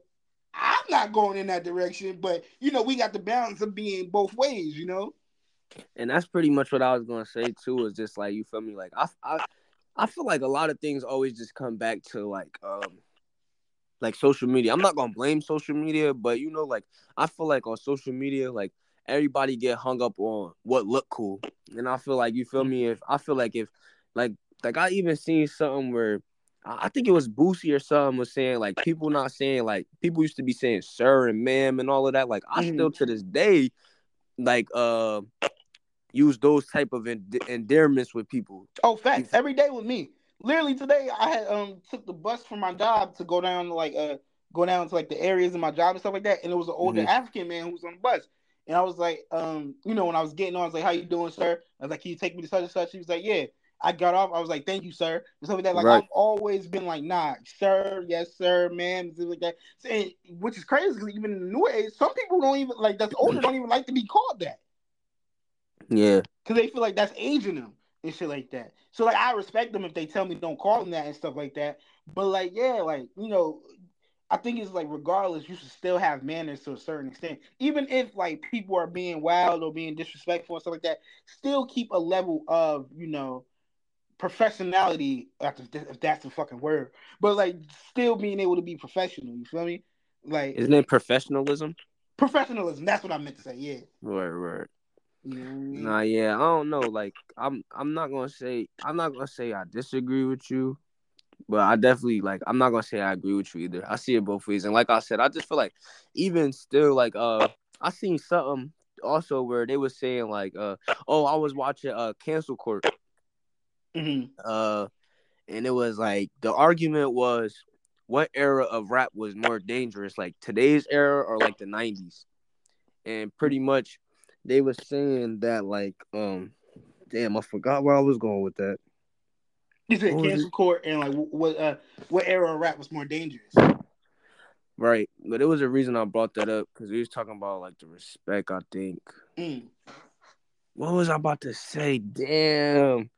I'm not going in that direction. But you know, we got the balance of being both ways. You know. And that's pretty much what I was gonna say too. Is just like you feel me? Like I, I, I feel like a lot of things always just come back to like um like social media. I'm not gonna blame social media, but you know, like I feel like on social media, like everybody get hung up on what look cool, and I feel like you feel me. If I feel like if like like I even seen something where I think it was Boosie or something was saying like people not saying like people used to be saying sir and ma'am and all of that. Like I mm-hmm. still to this day like uh use those type of endearments with people. Oh, facts every day with me literally today I had um took the bus from my job to go down to like uh go down to like the areas of my job and stuff like that, and it was an older mm-hmm. African man who was on the bus. And I was like, um, you know, when I was getting on, I was like, "How you doing, sir?" I was like, "Can you take me to such and such?" He was like, "Yeah." I got off. I was like, "Thank you, sir." And stuff like that. Like right. I've always been like, "Nah, sir, yes, sir, ma'am," stuff like that. And, which is crazy because even in the new age, some people don't even like that's older don't even like to be called that. Yeah, because they feel like that's aging them and shit like that. So like I respect them if they tell me don't call them that and stuff like that. But like yeah, like you know, I think it's like regardless, you should still have manners to a certain extent. Even if like people are being wild or being disrespectful and stuff like that, still keep a level of you know professionality. If that's the fucking word, but like still being able to be professional. You feel me? Like isn't it professionalism? Professionalism. That's what I meant to say. Yeah. Word, word. Nah, yeah, I don't know. Like, I'm, I'm not gonna say, I'm not gonna say I disagree with you, but I definitely like, I'm not gonna say I agree with you either. I see it both ways, and like I said, I just feel like, even still, like, uh, I seen something also where they were saying like, uh, oh, I was watching uh, cancel court, mm-hmm. Uh, and it was like the argument was what era of rap was more dangerous, like today's era or like the '90s. And pretty much, they were saying that like, um, damn, I forgot where I was going with that. You said What cancel court and like what uh what era of rap was more dangerous? Right, but it was a reason I brought that up because we was talking about like the respect. I think. Mm. What was I about to say? Damn,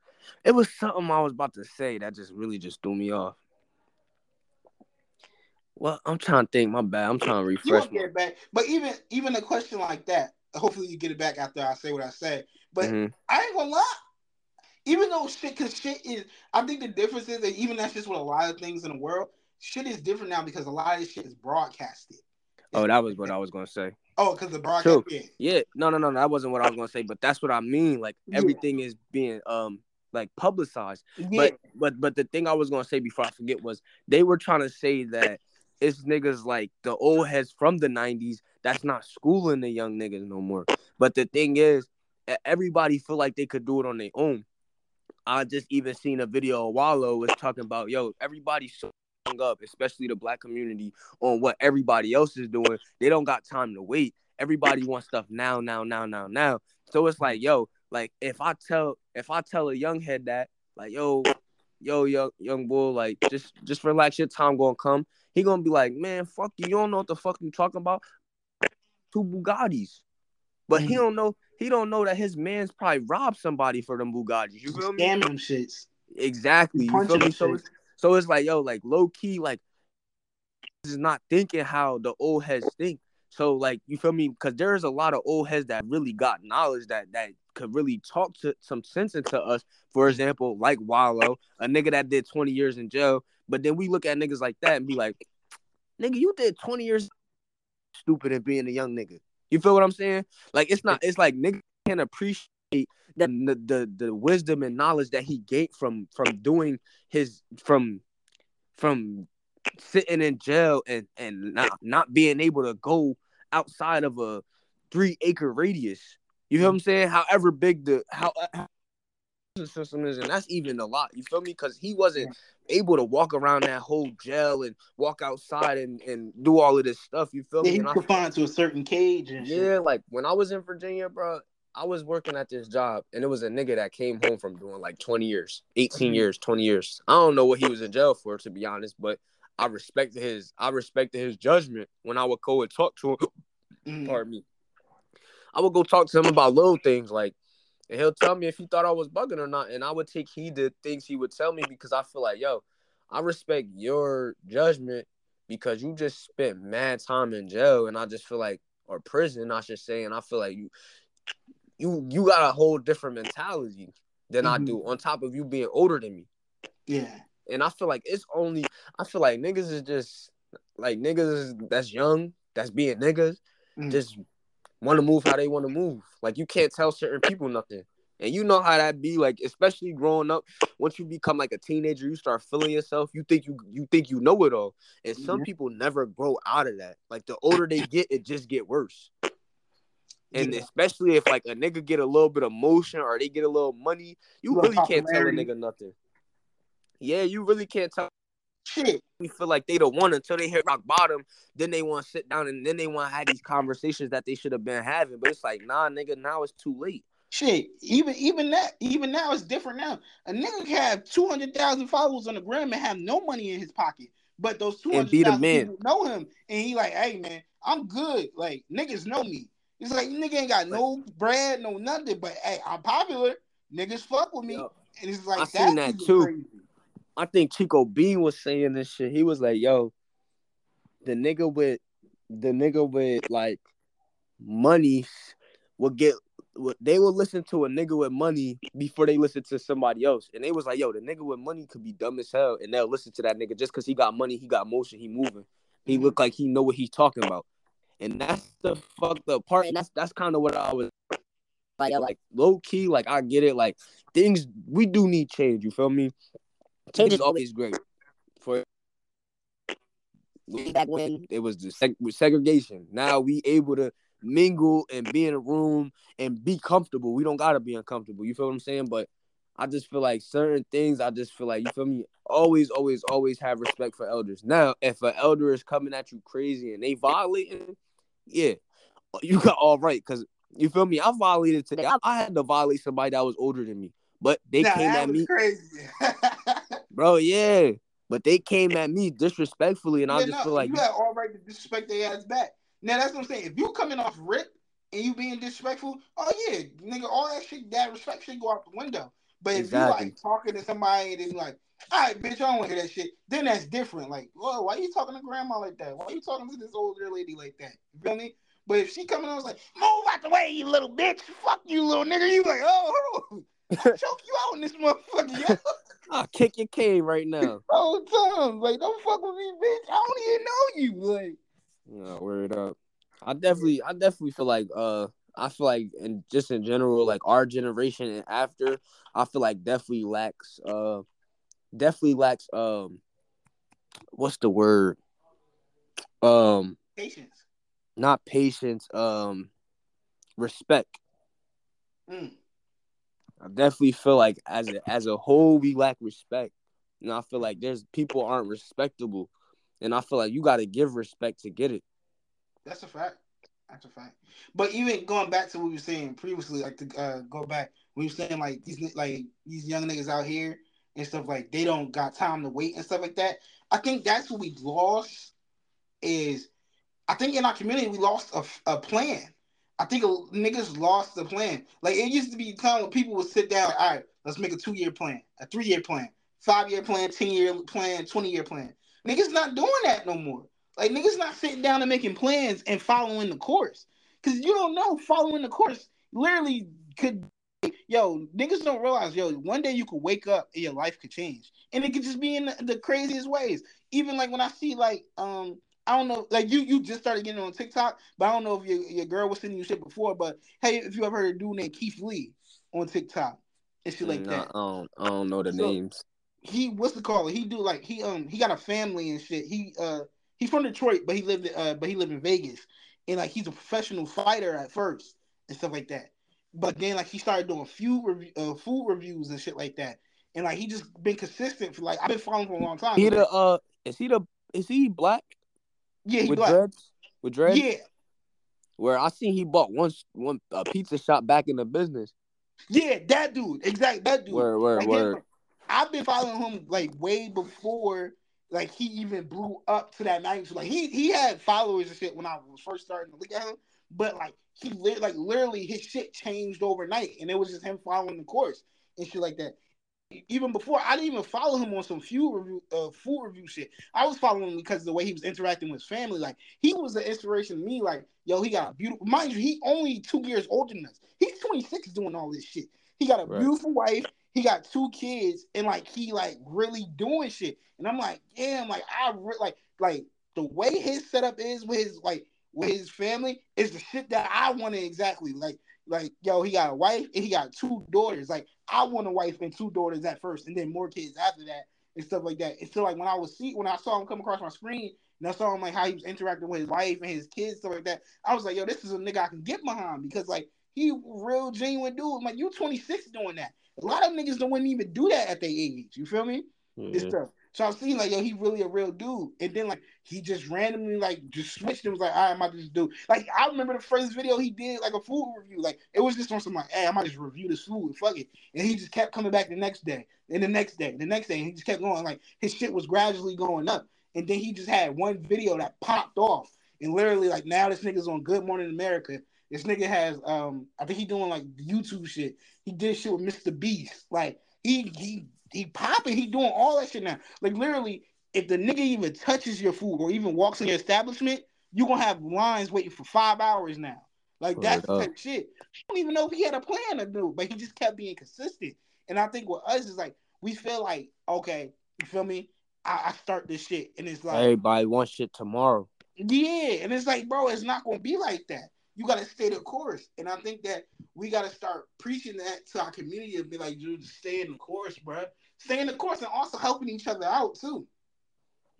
it was something I was about to say that just really just threw me off. Well, I'm trying to think. My bad. I'm trying to You refresh. won't get My, back. But even even a question like that, hopefully you get it back after I say what I say. But Mhm. I ain't gonna lie. Even though shit, cause shit is, I think the difference is that even that's just with a lot of things in the world, shit is different now because a lot of this shit is broadcasted. Oh, that was what I was gonna say. Oh, because the broadcast. Yeah. Yeah, no, no, no, that wasn't what I was gonna say. But that's what I mean. Like Yeah. everything is being um like publicized. Yeah. But but but the thing I was gonna say before I forget was they were trying to say that it's niggas like the old heads from the '90s that's not schooling the young niggas no more. But the thing is, everybody feel like they could do it on their own. I just even seen a video a while ago was talking about yo, everybody's so up, especially the black community, on what everybody else is doing. They don't got time to wait. Everybody wants stuff now, now, now, now, now. So it's like, yo, like if I tell if I tell a young head that, like, yo, yo, young young bull, like just just relax, your time gonna come. He gonna be like, man, fuck you, you don't know what the fuck you talking about. Two Bugattis. But he Mhm. don't know he don't know that his man's probably robbed somebody for them Bugattis. You feel me? Them shits. Exactly. You feel me? So it's, so it's like, yo, like low key, like is not thinking how the old heads think. So like you feel me? Because there's a lot of old heads that really got knowledge that that could really talk to some sense into us. For example, like Wallo, a nigga that did 20 years in jail. But then we look at niggas like that and be like, nigga, you did 20 years stupid and being a young nigga. You feel what I'm saying? Like it's not. It's like niggas can't appreciate the the the wisdom and knowledge that he gained from from doing his from from sitting in jail and and not not being able to go outside of a three acre radius. You feel what I'm saying? However big the how, how the system is, and that's even a lot. You feel me? Because he wasn't able to walk around that whole jail and walk outside and and do all of this stuff. You feel Yeah, me? I confined to a certain cage and shit. yeah, like when I was in Virginia, bro, I was working at this job and it was a nigga that came home from doing like 20 years, 18 Mhm. years, 20 years. I don't know what he was in jail for, to be honest, but I respected his I respected his judgment when I would go and talk to him. Mhm. Pardon me. I would go talk to him about little things like and he'll tell me if he thought I was bugging or not. And I would take heed to things he would tell me because I feel like, yo, I respect your judgment because you just spent mad time in jail and I just feel like or prison, I should say, and I feel like you you you got a whole different mentality than I Mhm. do, on top of you being older than me. Yeah. And I feel like it's only I feel like niggas is just like niggas that's young, that's being niggas, Mm. just want to move how they want to move. Like you can't tell certain people nothing. And you know how that be like, especially growing up. Once you become like a teenager, you start feeling yourself. You think you you think you know it all, and some Mhm. people never grow out of that. Like the older they get, it just get worse. And Yeah. especially if like a nigga get a little bit of motion or they get a little money, you Little really can't tell a nigga nothing. Yeah, you really can't tell Shit. we feel like they the one until they hit rock bottom. Then they want to sit down and then they want to have these conversations that they should have been having. But it's like, nah, nigga, now it's too late. Shit. Even even that even now it's different now. A nigga can have two hundred thousand followers on the gram and have no money in his pocket. But those two And be the man. people know him, and he like, hey man, I'm good. Like niggas know me. It's like nigga ain't got no bread, no nothing. But hey, I'm popular. Niggas fuck with me, Yup. and it's like I seen that too. Crazy. I think Chico Bean was saying this shit. He was like, yo, the nigga with the nigga with like money will get they will listen to a nigga with money before they listen to somebody else. And they was like, yo, the nigga with money could be dumb as hell, and they'll listen to that nigga just because he got money, he got motion, he moving. He Mhm. look like he know what he's talking about. And that's the fucked up part. And that's that's kind of what I was like, like low key, like I get it. Like things we do need change, you feel me? Change is always great. For way back when it was the seg- segregation. Now we able to mingle and be in a room and be comfortable. We don't gotta be uncomfortable. You feel what I'm saying? But I just feel like certain things. I just feel like you feel me. Always, always, always have respect for elders. Now, if an elder is coming at you crazy and they violating, yeah, you got all right. Cause you feel me. I violated today. I, I had to violate somebody that was older than me, but they Nah, came that at was me, crazy. bro. Yeah, but they came at me disrespectfully, and I Yeah, just no, feel like you have all right to disrespect their ass back. Now that's what I'm saying. If you coming off rip and you being disrespectful, oh yeah, nigga, all that shit, that respect should go out the window. But if Exactly. you like talking to somebody and then you like, all right, bitch, I don't want to hear that shit, then that's different. Like, whoa, why you talking to grandma like that? Why are you talking to this older lady like that? You feel me? But if she coming on was like, move out the way, you little bitch. Fuck you, little nigga. You like, oh, hold on. I'll choke you out in this motherfucker. I'll kick your cane right now. Whole time. Like, don't fuck with me, bitch. I don't even know you. Like, Yeah, word up. I definitely, I definitely feel like, uh, I feel like, and just in general, like our generation and after, I feel like definitely lacks, uh, definitely lacks, um, what's the word? Um, patience. not patience, um, respect. Mm. I definitely feel like as a as a whole we lack respect, and I feel like there's people aren't respectable, and I feel like you got to give respect to get it. That's a fact. That's a fact. But even going back to what we were saying previously, like to uh, go back, we were saying like these like these young niggas out here and stuff like they don't got time to wait and stuff like that. I think that's what we lost. Is I think in our community we lost a, a plan. I think niggas lost the plan. Like it used to be time when people would sit down. All right, let's make a two year plan, a three year plan, five year plan, ten year plan, twenty year plan. Niggas not doing that no more. Like niggas not sitting down and making plans and following the course. Cause you don't know following the course literally could yo, niggas don't realize, yo, one day you could wake up and your life could change. And it could just be in the, the craziest ways. Even like when I see like um I don't know, like you you just started getting on TikTok, but I don't know if your, your girl was sending you shit before, but hey, if you ever heard a dude named Keith Lee on TikTok and shit like Mm, that I, I don't, I don't know the So- names. he what's the call? He do like he um he got a family and shit. He uh he's from Detroit, but he lived uh but he lived in Vegas, and like he's a professional fighter at first and stuff like that. But then like he started doing food review, uh, food reviews and shit like that, and like he just been consistent for like I've been following for a long time. He the uh, is he the is he black yeah, he with black. dreads? With dreads? Yeah, Where I seen he bought one one a pizza shop back in the business. yeah, that dude, exactly that dude. Word, word, Like, word. him- I've been following him like way before like he even blew up to that magnitude. Like he he had followers and shit when I was first starting to look at him, but like he li- like literally his shit changed overnight, and it was just him following the course and shit like that. Even before I didn't even follow him on some food review, uh, food review shit. I was following him because of the way he was interacting with his family. Like he was an inspiration to me. Like yo, he got a beautiful. Mind you, he only two years older than us. He's 26 doing all this shit. He got a Right. beautiful wife. He got two kids, and like he like really doing shit. And I'm like, damn, like I re- like like the way his setup is with his like with his family is the shit that I wanted exactly. Like like yo, he got a wife and he got two daughters. Like I want a wife and two daughters at first, and then more kids after that and stuff like that. And so like when I was see when I saw him come across my screen and I saw him like how he was interacting with his wife and his kids stuff like that, I was like, yo, this is a nigga I can get behind because like he real genuine dude. I'm like you 26 doing that. A lot of niggas don't wouldn't even do that at their age. You feel me? and Yeah. stuff. So I was seeing like, yo, he really a real dude. And then like he just randomly like just switched and was like, all right, I might just do. Like I remember the first video he did like a food review. Like it was just on some like, hey, I might just review this food. Fuck it. And he just kept coming back the next day, and the next day, the next day, and he just kept going. Like his shit was gradually going up. And then he just had one video that popped off. And literally, like now this nigga's on Good Morning America. This nigga has um I think he doing like YouTube shit. He did shit with Mr. Beast. Like he he he popping, he doing all that shit now. Like literally, if the nigga even touches your food or even walks in your establishment, you're gonna have lines waiting for five hours now. Like that's the type of shit. I don't even know if he had a plan to do, but he just kept being consistent. And I think with us is like we feel like, okay, you feel me? I, I start this shit, and it's like, Everybody wants shit tomorrow. yeah, and it's like, bro, it's not gonna be like that. You gotta stay the course, and I think that we gotta start preaching that to our community and be like, dude, stay in the course, bro. Stay in the course, and also helping each other out too.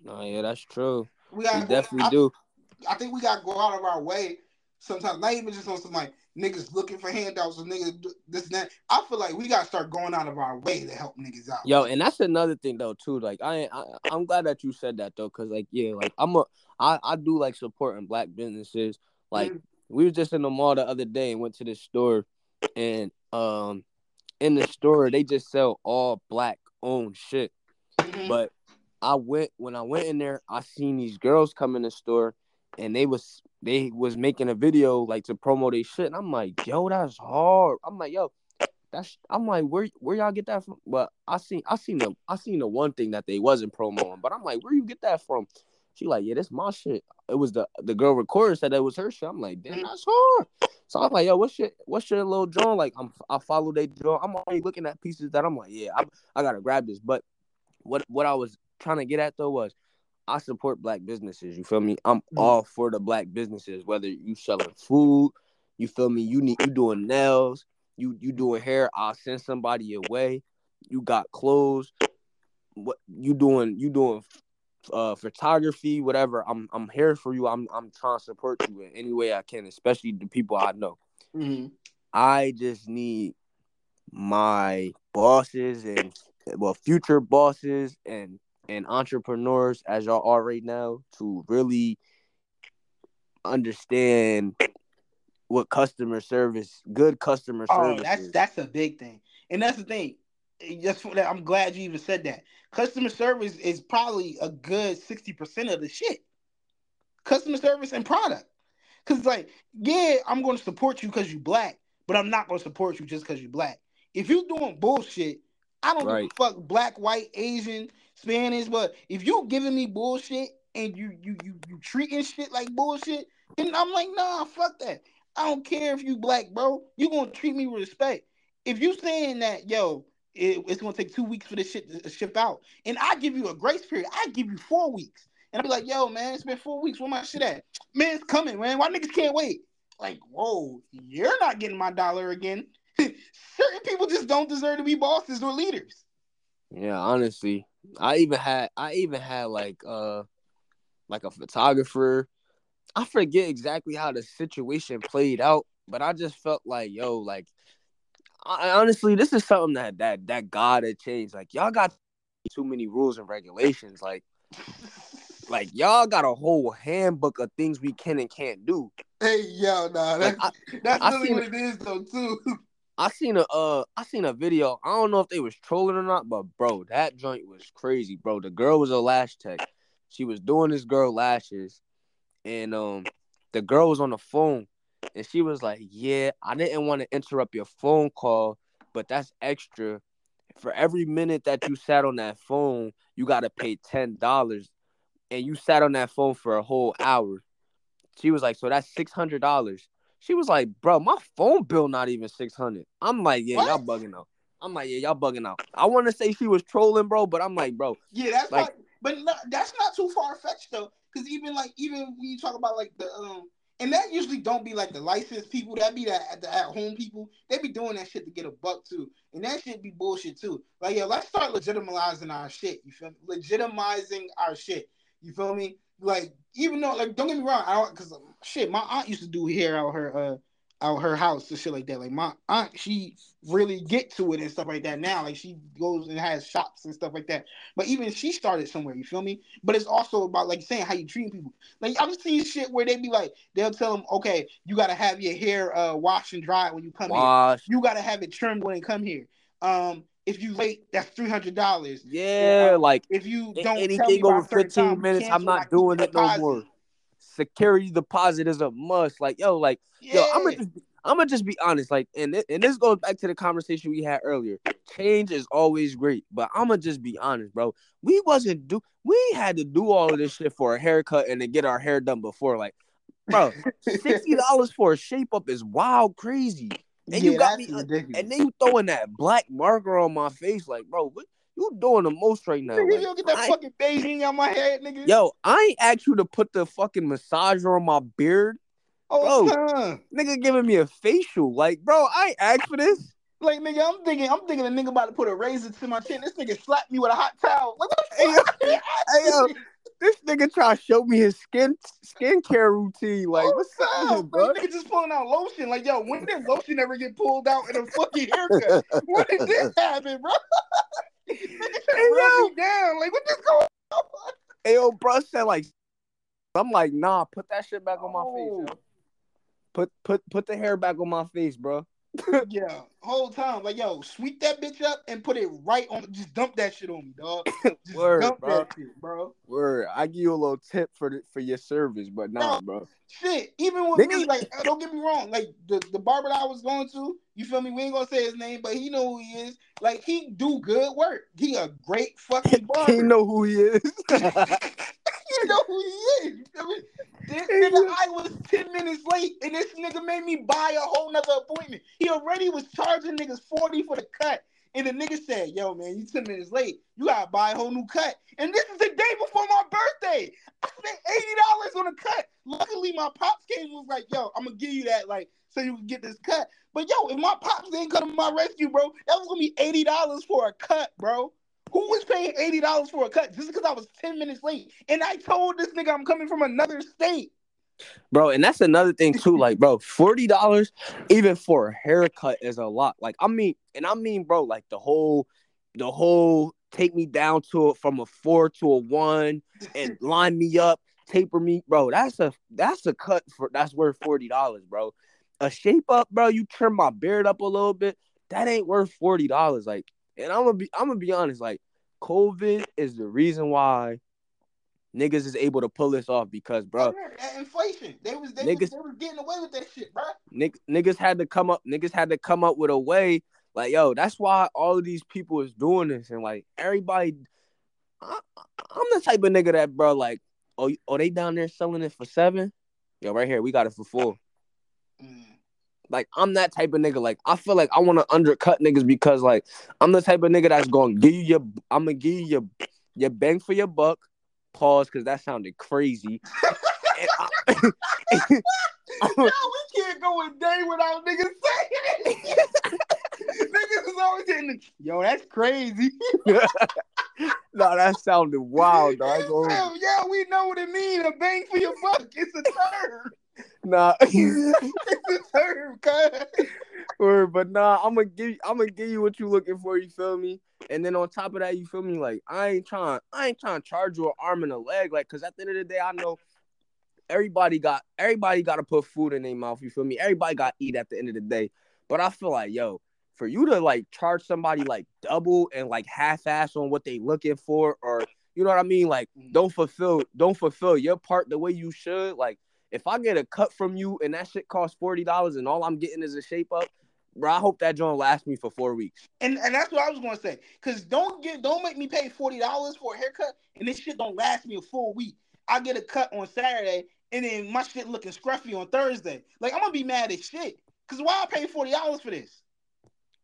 No, yeah, that's true. We We definitely I, do. I think we gotta go out of our way sometimes not even just on some like niggas looking for handouts or niggas this and that. I feel like we gotta start going out of our way to help niggas out. Yo, and that's another thing though too. Like I, I I'm glad that you said that though, cause like yeah, like I'm a I I do like supporting black businesses. Like mm-hmm. We was just in the mall the other day and went to the store, and um in the store they just sell all black owned shit. Mm-hmm. But I went when I went in there, I seen these girls come in the store and they was they was making a video like to promote their shit. And I'm like, yo, that's hard. I'm like, yo, that's I'm like, where where y'all get that from? But I seen I seen the I seen the one thing that they wasn't promoting, but I'm like, where you get that from? She like, yeah, that's my shit. It was the the girl recorder said that was her shit. I'm like, damn, that's hard. So I'm like, yo, what's your what's your little drawing? Like, I'm I follow they draw. I'm already looking at pieces that I'm like, yeah, I I gotta grab this. But what what I was trying to get at though was I support black businesses. You feel me? I'm mm-hmm. all for the black businesses, whether you selling food, you feel me, you need you doing nails, you you doing hair, I'll send somebody away. You got clothes, what you doing you doing uh photography, whatever. I'm I'm here for you. I'm I'm trying to support you in any way I can, especially the people I know. Mm-hmm. I just need my bosses and well future bosses and and entrepreneurs as y'all are right now to really understand what customer service, good customer service. Oh, that's is. that's a big thing, and that's the thing. Just for that, I'm glad you even said that. Customer service is probably a good sixty percent of the shit. Customer service and product, because like, yeah, I'm going to support you because you black, but I'm not going to support you just because you're black. If you're doing bullshit, I don't right. give a fuck black, white, Asian, Spanish, but if you giving me bullshit and you you you you treating shit like bullshit, then I'm like, nah, fuck that. I don't care if you black, bro. You gonna treat me with respect. If you saying that, yo, it, it's gonna take two weeks for this shit to ship out, and I give you a grace period, I give you four weeks, and I'll be like, yo, man, it's been four weeks. Where my shit at? Man, it's coming, man. Why niggas can't wait? Like, whoa, you're not getting my dollar again. Certain people just don't deserve to be bosses or leaders. Yeah, honestly, I even had I even had like uh like a photographer. I forget exactly how the situation played out, but I just felt like yo, like I, honestly, this is something that that that gotta change. Like y'all got too many rules and regulations. Like like y'all got a whole handbook of things we can and can't do. Hey yo, nah, that's, like, I, that's I really what it is though too. I seen a uh I seen a video. I don't know if they was trolling or not, but bro, that joint was crazy, bro. The girl was a lash tech. She was doing this girl lashes, and um the girl was on the phone, and she was like, "Yeah, I didn't want to interrupt your phone call, but that's extra. For every minute that you sat on that phone, you got to pay ten dollars, and you sat on that phone for a whole hour." She was like, "So that's six hundred dollars." She was like, bro, my phone bill not even 600. I'm like, yeah, what? y'all bugging out. I'm like, yeah, y'all bugging out. I want to say she was trolling, bro, but I'm like, bro. Yeah, that's like, not, but not, that's not too far fetched though, because even like even when you talk about like the um, and that usually don't be like the licensed people, that be the at home people. They be doing that shit to get a buck too, and that shit be bullshit too. Like, yeah, let's start legitimizing our shit. You feel me? Legitimizing our shit. You feel me? Like, even though, like, don't get me wrong, I don't because shit, my aunt used to do hair out her uh out her house and shit like that. Like my aunt, she really get to it and stuff like that now. Like she goes and has shops and stuff like that. But even she started somewhere, you feel me? But it's also about like saying how you treat people. Like I've seen shit where they be like, they'll tell them, okay, you gotta have your hair uh washed and dried when you come Wash. here. You gotta have it trimmed when you come here. Um, if you late, that's three hundred dollars. Yeah, or, like if you don't anything over fifteen minutes, I'm not doing it no more security deposit is a must. Like, yo, like, yeah. yo, I'm gonna just, I'm gonna just be honest. Like, and and this goes back to the conversation we had earlier. Change is always great, but I'm gonna just be honest, bro. We wasn't do, we had to do all of this shit for a haircut and to get our hair done before. Like, bro, sixty dollars for a shape up is wild crazy. And yeah, you got me, uh, ridiculous. and then you throwing that black marker on my face, like, bro, what, you doing the most right now. Nigga, like, you get that I, fucking Beijing on my head, nigga. Yo, I ain't asked you to put the fucking massager on my beard. Oh, bro, nigga giving me a facial. Like, bro, I ain't asked for this. Like, nigga, I'm thinking, I'm thinking a nigga about to put a razor to my chin. This nigga slapped me with a hot towel. Like, hey, yo, hey, yo, this nigga try to show me his skin skincare routine. Oh, like, Oh, what's up, bro? Nigga just pulling out lotion. Like, yo, when did lotion ever get pulled out in a fucking haircut? when did this happen, bro? me down. Like, what this going on? Hey, yo, bro said like, I'm like, nah, put that shit back on my Oh. face. Yo. Put put put the hair back on my face, bro. Yeah, whole time. Like, yo, sweep that bitch up and put it right on. Just dump that shit on me, dog. Just Word, dump bro. that shit, bro. Word, I give you a little tip for the, for your service, but nah, bro. Shit, even with me, like, uh, don't get me wrong, like the, the barber that I was going to, you feel me? We ain't gonna say his name, but he know who he is. Like, he do good work. He a great fucking barber. He know who he is. you know who he is. You feel? This nigga, I was 10 minutes late, and this nigga made me buy a whole nother appointment. He already was charging niggas 40 for the cut. And the nigga said, yo, man, you 10 minutes late. You gotta buy a whole new cut. And this is the day before my birthday. I spent $80 on a cut. Luckily, my pops came and was like, yo, I'm gonna give you that, like, so you can get this cut. But yo, if my pops didn't come to my rescue, bro, that was gonna be $80 for a cut, bro. Who was paying eighty dollars for a cut just because I was ten minutes late? And I told this nigga I'm coming from another state. bro, and that's another thing too. Like, bro, forty dollars even for a haircut is a lot. Like, I mean, and I mean, bro, like the whole, the whole take me down to it from a four to a one and line me up, taper me, bro. That's a that's a cut for that's worth forty dollars, bro. A shape up, bro. You trim my beard up a little bit. That ain't worth forty dollars. Like, and I'm gonna be I'm gonna be honest. Like, COVID is the reason why niggas is able to pull this off because, bro. That inflation. They was they, Niggas- was they was getting away with that shit, bro. Nick, niggas had to come up niggas had to come up with a way like yo that's why all of these people is doing this and like everybody I, i'm the type of nigga that bro like oh oh they down there selling it for seven yo right here we got it for four Mm. like i'm that type of nigga like i feel like i want to undercut niggas because like i'm the type of nigga that's gonna give you your i'm gonna give you your your bang for your buck pause because that sounded crazy I- Yo, we can't go a day without niggas saying it. niggas is always saying, "Yo, that's crazy." no that sounded wild dog. I ain't gonna- Damn, yeah, we know what it means. A bang for your buck. It's a term. Nah. Word, but nah, I'm gonna give I'm gonna give you what you looking for. You feel me? And then on top of that, you feel me? Like I ain't trying, I ain't trying to charge you an arm and a leg, like, cause at the end of the day, I know everybody got everybody got to put food in their mouth. You feel me? Everybody got eat at the end of the day. But I feel like, yo, for you to like charge somebody like double and like half ass on what they looking for, or you know what I mean? Like, don't fulfill, don't fulfill your part the way you should. Like, if I get a cut from you and that shit costs forty dollars and all I'm getting is a shape up, bro, I hope that joint lasts me for four weeks. And and that's what I was gonna say. Cause don't get don't make me pay forty dollars for a haircut and this shit don't last me a full week. I get a cut on Saturday and then my shit looking scruffy on Thursday. Like I'm gonna be mad as shit. Cause why I pay forty dollars for this?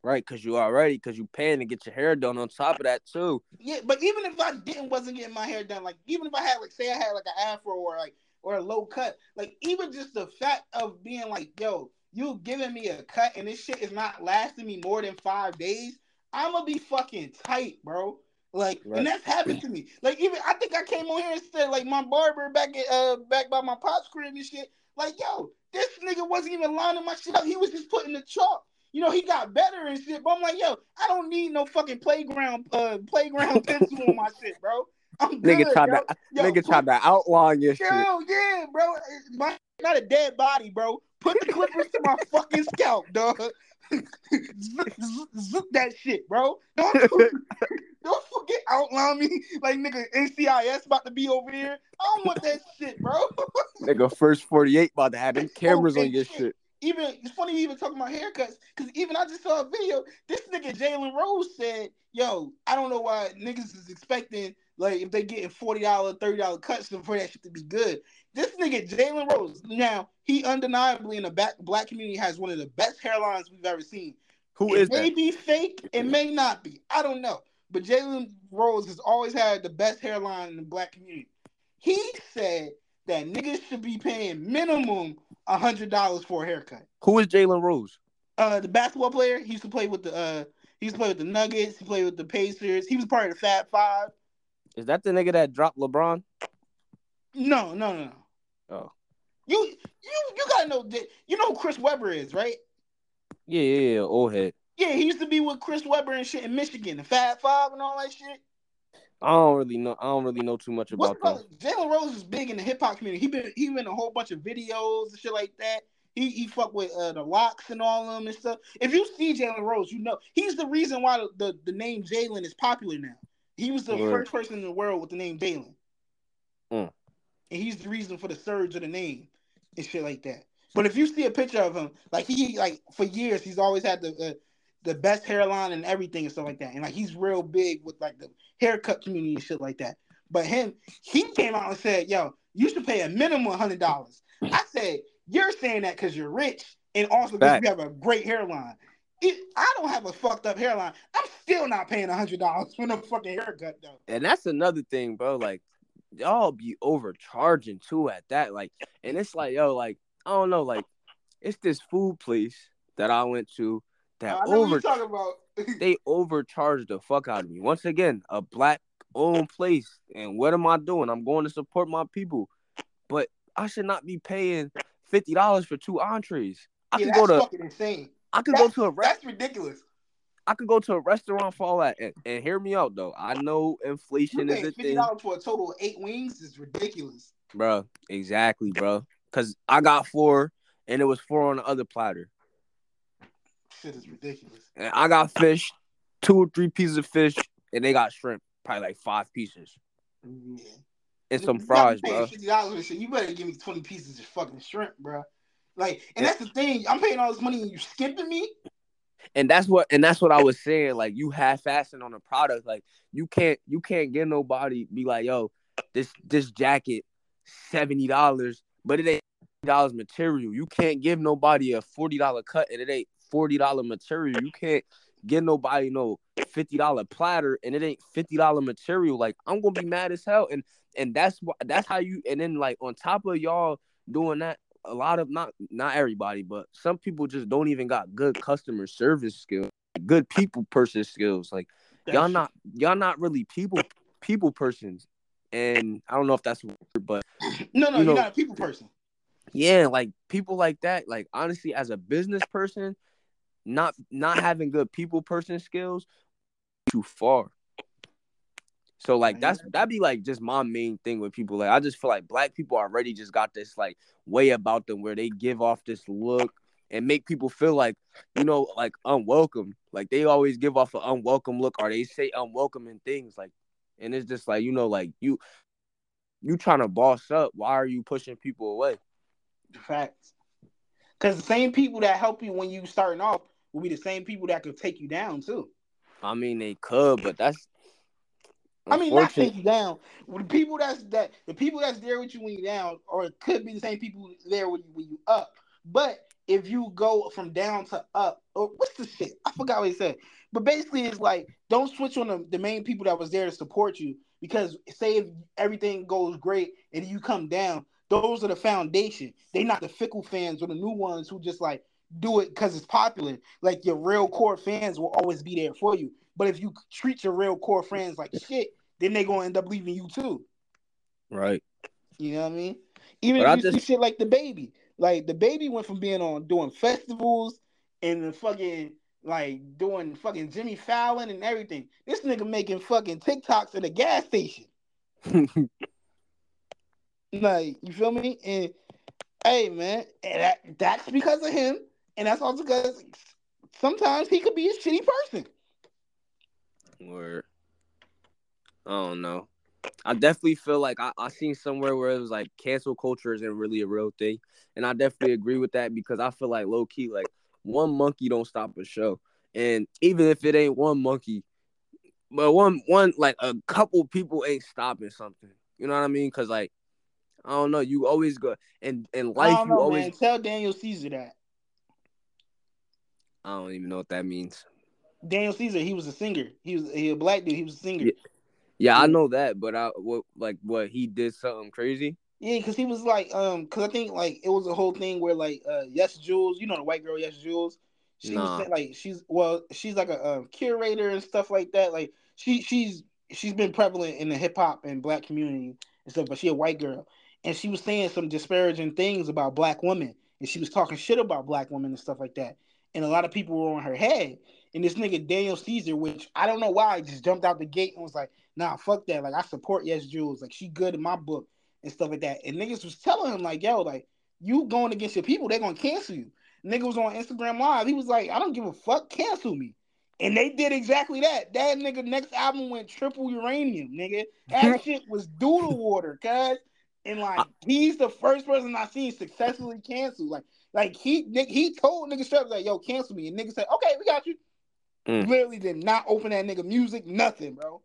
Right, cause you already, cause you paying to get your hair done. On top of that too, Yeah, but even if I didn't wasn't getting my hair done, like even if I had like say I had like an afro or like or a low cut, like even just the fact of being like, yo, you giving me a cut and this shit is not lasting me more than five days, I'm gonna be fucking tight, bro. Like, Right. and that's happened to me. Like, even I think I came on here and said, like, my barber back at uh back by my pop's crib and shit. Like, yo, this nigga wasn't even lining my shit up. He was just putting the chalk. You know, he got better and shit. But I'm like, yo, I don't need no fucking playground uh playground pencil on my shit, bro. I'm good, nigga tried bro. to, Yo, nigga put- tried to outline your shit. Hell yeah, bro. My, not a dead body, bro. Put the clippers to my fucking scalp, dog. Zook, zook, zook that shit, bro. Don't, don't forget outline me like nigga NCIS about to be over here. I don't want that shit, bro. Nigga, first forty eight about to have them cameras Oh, on your shit. shit. Even it's funny you even talking about haircuts because even I just saw a video. This nigga Jalen Rose said, "Yo, I don't know why niggas is expecting like if they getting forty dollar, thirty dollar cuts for that shit to be good." This nigga Jalen Rose, now he undeniably in the back black community has one of the best hairlines we've ever seen. Who it is may that? be fake, it may not be. I don't know. But Jalen Rose has always had the best hairline in the black community. He said that niggas should be paying minimum hundred dollars for a haircut. Who is Jalen Rose? Uh, the basketball player, he used to play with the uh, he used to with the Nuggets. He played with the Pacers. He was part of the Fab Five. Is that the nigga that dropped LeBron? No, no, no. Oh. You you you gotta know that you know who Chris Webber is, right? Yeah, yeah, yeah. Old head. Yeah, he used to be with Chris Webber and shit in Michigan, the Fab Five and all that shit. I don't really know. I don't really know too much about brother? Jalen Rose is big in the hip hop community. He been he been in a whole bunch of videos and shit like that. He he fuck with uh, the LOX and all of them and stuff. If you see Jalen Rose, you know he's the reason why the, the, the name Jalen is popular now. He was the Word. first person in the world with the name Jalen. Mm. And he's the reason for the surge of the name and shit like that. But if you see a picture of him, like he like for years he's always had the uh, the best hairline and everything and stuff like that. And like he's real big with like the haircut community and shit like that. But him, he came out and said, "Yo, you should pay a minimum hundred dollars." I said, "You're saying that because you're rich and also because you have a great hairline." If I don't have a fucked up hairline, I'm still not paying a hundred dollars for no fucking haircut though. And that's another thing, bro. Like y'all be overcharging too at that. Like, and it's like, yo, like I don't know, like it's this food place that I went to that I over about. they overcharged the fuck out of me. Once again, a black owned place. And what am I doing? I'm going to support my people. But I should not be paying fifty dollars for two entrees. I yeah, could that's go to fucking insane. I could go to a rest that's ridiculous. I could go to a restaurant for all that. And, and hear me out though. I know inflation is a fifty dollars for a total of eight wings is ridiculous. Bro, exactly, bro. Cause I got four and it was four on the other platter. Shit is ridiculous. And I got fish, two or three pieces of fish, and they got shrimp, probably like five pieces. Yeah. And some fries, bro. Fifty dollars for shit. You better give me twenty pieces of fucking shrimp, bro. Like, and that's the thing. I'm paying all this money and you skipping me. and that's what and that's what I was saying. Like you half assing on a product. Like you can't you can't get nobody be like, yo, this this jacket seventy dollars, but it ain't dollars material. You can't give nobody a forty dollar cut and it ain't forty dollar material. You can't get nobody no fifty dollar platter and it ain't fifty dollar material. Like I'm gonna be mad as hell. And and that's why that's how you and then like on top of y'all doing that, a lot of not not everybody, but some people just don't even got good customer service skills, good people person skills. Like y'all not y'all not really people people persons. And I don't know if that's word, but No, no, you know- are not a people person. yeah, like people like that, like honestly, as a business person, not not having good people person skills too far. So like that's that'd be like just my main thing with people. Like I just feel like black people already just got this like way about them where they give off this look and make people feel like, you know, like unwelcome. Like they always give off an unwelcome look or they say unwelcoming things. Like and it's just like, you know, like you you trying to boss up. Why are you pushing people away? Facts. Because the same people that help you when you starting off will be the same people that could take you down too. I mean, they could, but that's. I mean, not take you down. The people that's that the people that's there with you when you're down, or it could be the same people there when you when you up. But if you go from down to up, or what's the shit? I forgot what he said. But basically, it's like don't switch on the, the main people that was there to support you because say if everything goes great and you come down, those are the foundation. They not the fickle fans or the new ones who just like do it because it's popular. Like your real core fans will always be there for you. But if you treat your real core friends like shit, then they gonna end up leaving you too. Right. You know what I mean? Even But if you just- see shit like the baby, like the baby went from being on doing festivals and the fucking like doing fucking Jimmy Fallon and everything. This nigga making fucking TikToks at a gas station. Like you feel me? And hey man, and that, that's because of him, and that's also because sometimes he could be a shitty person. Word. I don't know. I definitely feel like I, I seen somewhere where it was like cancel culture isn't really a real thing. And I definitely agree with that because I feel like low key, like one monkey don't stop a show. And even if it ain't one monkey, but one one like a couple people ain't stopping something. You know what I mean? Cause like I don't know, you always go and in life don't you always man. Tell Daniel Caesar that. I don't even know what that means. Daniel Caesar, he was a singer. He was he a black dude. He was a singer. Yeah. Yeah, I know that, but I what like what he did something crazy. Yeah, because he was like, um, because I think like it was a whole thing where like, uh, YesJulz, you know the white girl YesJulz, she Nah. was like she's well, she's like a, um curator and stuff like that. Like she she's she's been prevalent in the hip hop and black community and stuff, but she a white girl, and she was saying some disparaging things about black women, and she was talking shit about black women and stuff like that. And a lot of people were on her head. And this nigga Daniel Caesar, which I don't know why, just jumped out the gate and was like, "Nah, fuck that. Like I support YesJulz. Like she good in my book and stuff like that." And niggas was telling him like, "Yo, like you going against your people, they're gonna cancel you." Nigga was on Instagram Live. He was like, "I don't give a fuck. Cancel me." And they did exactly that. That nigga next album went triple uranium, nigga. That shit was doodle water, cuz. And like he's the first person I seen successfully cancel. Like, like he he told nigga straight like, yo, cancel me. And nigga said, okay, we got you. Mm. Literally did not open that nigga music, nothing, bro.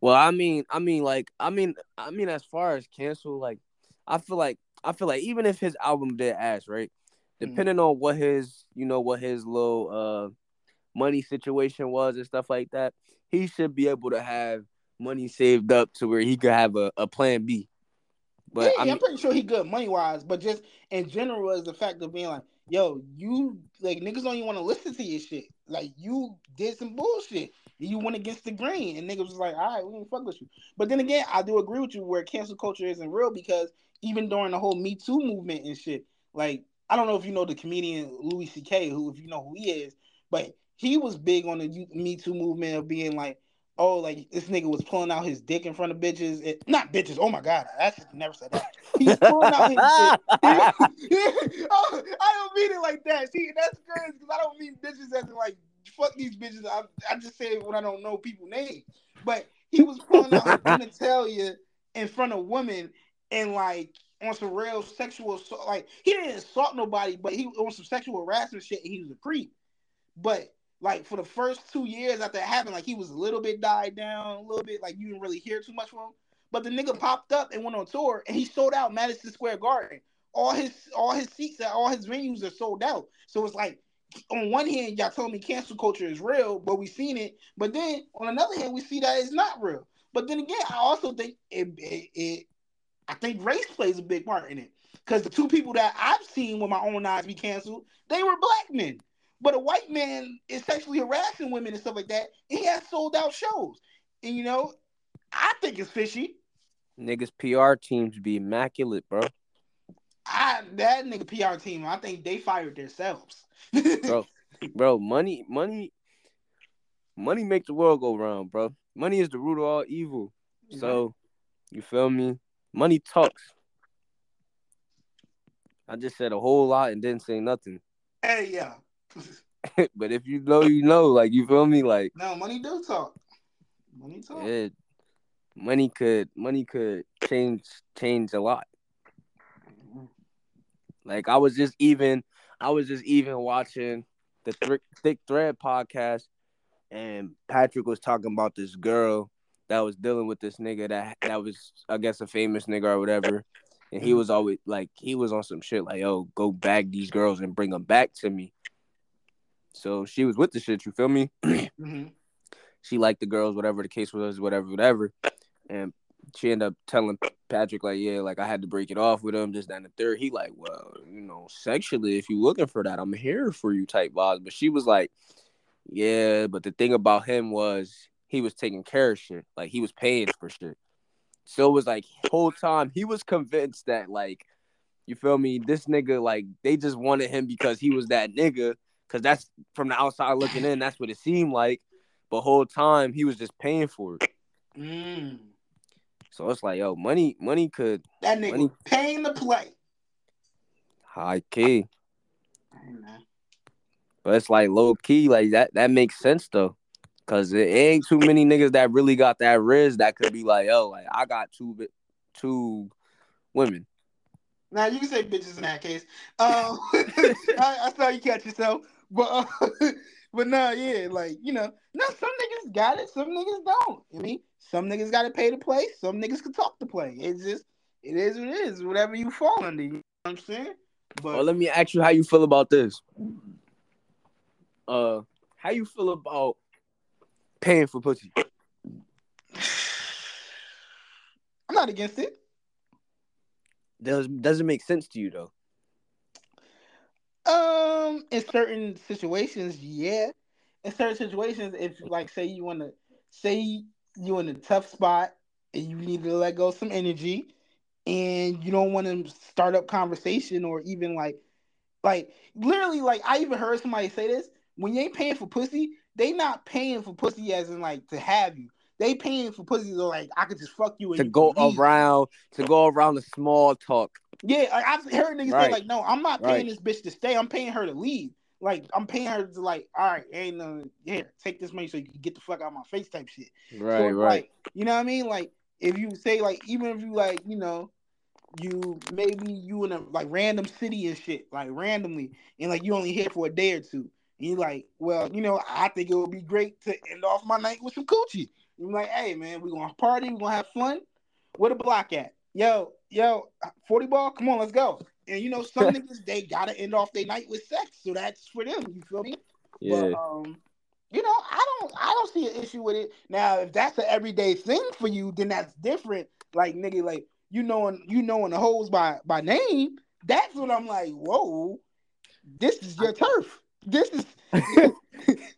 Well, I mean, I mean, like, I mean, I mean, as far as cancel, like, I feel like, I feel like even if his album did ass, right, mm. depending mm. on what his, you know, what his little uh money situation was and stuff like that, he should be able to have money saved up to where he could have a, a plan B. But yeah, I am pretty sure he good money wise, but just in general, is the fact of being like, yo, you like niggas don't even want to listen to your shit. Like you did some bullshit. You went against the grain, and niggas was like, all right, we ain't fuck with you. But then again, I do agree with you where cancel culture isn't real because even during the whole Me Too movement and shit, like I don't know if you know the comedian Louis C.K. who, if you know who he is, but he was big on the Me Too movement of being like, oh, like this nigga was pulling out his dick in front of bitches. It, not bitches. Oh my god, I should never said that. He's pulling out his dick. oh, I don't mean it like that. See, that's crazy because I don't mean bitches as in like fuck these bitches. I, I just say it when I don't know people names. But he was pulling out his genitalia in front of women and like on some real sexual assault. Like he didn't assault nobody, but he was on some sexual harassment shit. he was a creep. But like for the first two years after it happened, like he was a little bit died down, a little bit like you didn't really hear too much from him. But the nigga popped up and went on tour and he sold out Madison Square Garden. All his all his seats at all his venues are sold out. So it's like on one hand, y'all told me cancel culture is real, but we seen it. But then on another hand, we see that it's not real. But then again, I also think it, it, it I think race plays a big part in it. Because the two people that I've seen with my own eyes be canceled, they were black men. But a white man is sexually harassing women and stuff like that. he has sold out shows. And you know, I think it's fishy. Niggas PR teams be immaculate, bro. I that nigga PR team, I think they fired themselves. bro, bro, money, money, money make the world go round, bro. Money is the root of all evil. Mm-hmm. So, you feel me? Money talks. I just said a whole lot and didn't say nothing. Hey, yeah. but if you know, you know. Like you feel me? Like no, money do talk. Money talk. Yeah, money could money could change change a lot. Like I was just even I was just even watching the Th- Thick Thread podcast, and Patrick was talking about this girl that was dealing with this nigga that that was I guess a famous nigga or whatever. And he mm-hmm. was always like he was on some shit like, yo, go bag these girls and bring them back to me. So she was with the shit, you feel me? mm-hmm. She liked the girls, whatever the case was, whatever, whatever. And she ended up telling Patrick, like, yeah, like I had to break it off with him, just down the third. He like, well, you know, sexually, if you looking for that, I'm here for you type vibes. But she was like, yeah, but the thing about him was he was taking care of shit. Like he was paying for shit. So it was like whole time he was convinced that like, you feel me, this nigga, like they just wanted him because he was that nigga because that's from the outside looking in. That's what it seemed like. But whole time he was just paying for it. Mm. So it's like, yo, money, money could that nigga money, paying to play. High key. But it's like low key, like that. That makes sense though, cause it ain't too many niggas that really got that riz that could be like, yo, like I got two, two women. Now you can say bitches in that case. Um, I, I, saw you catch yourself. But uh, but no, yeah, like you know, no, some niggas got it, some niggas don't. I mean, some niggas got to pay to play, some niggas can talk to play. It's just it is what it is. Whatever you fall under, you know what I'm saying. But well, let me ask you how you feel about this. Uh, how you feel about paying for pussy? I'm not against it. Does doesn't make sense to you though? Um, in certain situations, yeah. In certain situations, if like say you want to say you in a tough spot and you need to let go some energy, and you don't want to start up conversation or even like like literally like I even heard somebody say this when you ain't paying for pussy, they not paying for pussy as in like to have you. They paying for pussy to like I could just fuck you to go leave. around to go around the small talk. Yeah, like, I've heard niggas Right. say like, no, I'm not paying Right. this bitch to stay. I'm paying her to leave. Like I'm paying her to like, all right, ain't no here, take this money so you can get the fuck out of my face type shit. Right, So right. Like, you know what I mean? Like if you say like even if you like, you know, you maybe you in a like random city and shit, like randomly, and like you only here for a day or two. And you're like, well, you know, I think it would be great to end off my night with some coochie. You're like, hey man, we're gonna party, we're gonna have fun. Where the block at? Yo, yo, 40 ball, come on, let's go. And you know, some niggas they gotta end off their night with sex, so that's for them. You feel me? yeah. But um, you know, I don't I don't see an issue with it. Now, if that's an everyday thing for you, then that's different. Like nigga, like you knowing you knowing the hoes by by name, that's when I'm like, whoa, this is your turf. This is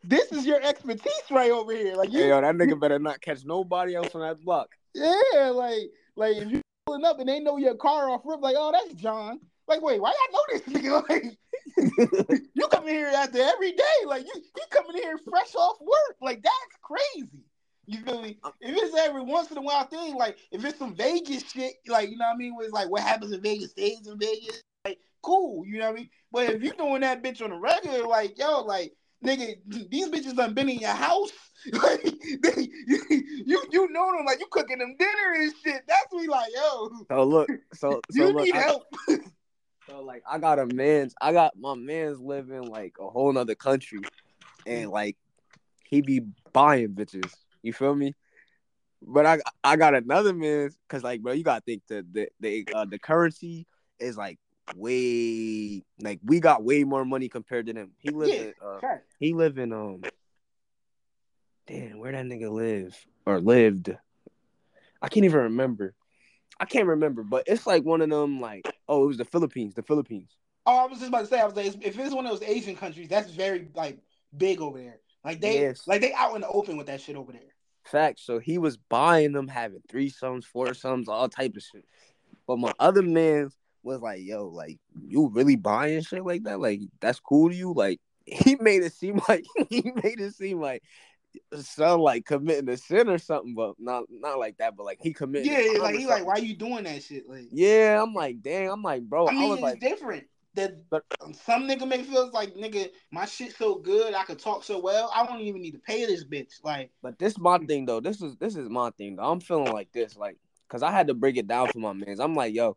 this is your expertise right over here. Like you Hey, yo, that nigga better not catch nobody else on that block. yeah, like like if you pulling up and they know your car off rip, like, oh, that's John. Like, wait, why y'all know this nigga? Like you come in here after every day. Like you, you coming here fresh off work. Like that's crazy. You feel me? If it's every once in a while thing, like if it's some Vegas shit, like you know what I mean, where it's like what happens in Vegas stays in Vegas, like cool, you know what I mean? But if you doing that bitch on the regular, like yo, like nigga, these bitches done been in your house. Like they, you, you you know them, like you cooking them dinner and shit. That's me like, yo, So look, so so you look, need I, help. so like I got a man's, I got my man's living like a whole nother country, and like he be buying bitches. You feel me? But I I got another man's because like bro, you gotta think that the the uh, the currency is like way like we got way more money compared to them. He lives Yeah, in uh, Right. he live in um damn where that nigga live or lived. I can't even remember. I can't remember, but it's like one of them like oh it was the Philippines, the Philippines. Oh, I was just about to say, I was like, if it's one of those Asian countries, that's very like big over there. Like they, Yes. like they out in the open with that shit over there. Facts. So he was buying them, having three sums, four sums, all type of shit. But my other man was like, yo, like you really buying shit like that? Like that's cool to you? Like he made it seem like he made it seem like son like committing a sin or something, but not not like that, but like he committed. Yeah, like he like, why you doing that shit? Like, Yeah, I'm like, dang, I'm like, bro, I I, was it's like, different. That But- some nigga may feel like nigga, my shit so good, I could talk so well, I don't even need to pay this bitch. Like, But this my thing though. This is this is my thing though. I'm feeling like this, like, cause I had to break it down for my mans. I'm like, yo,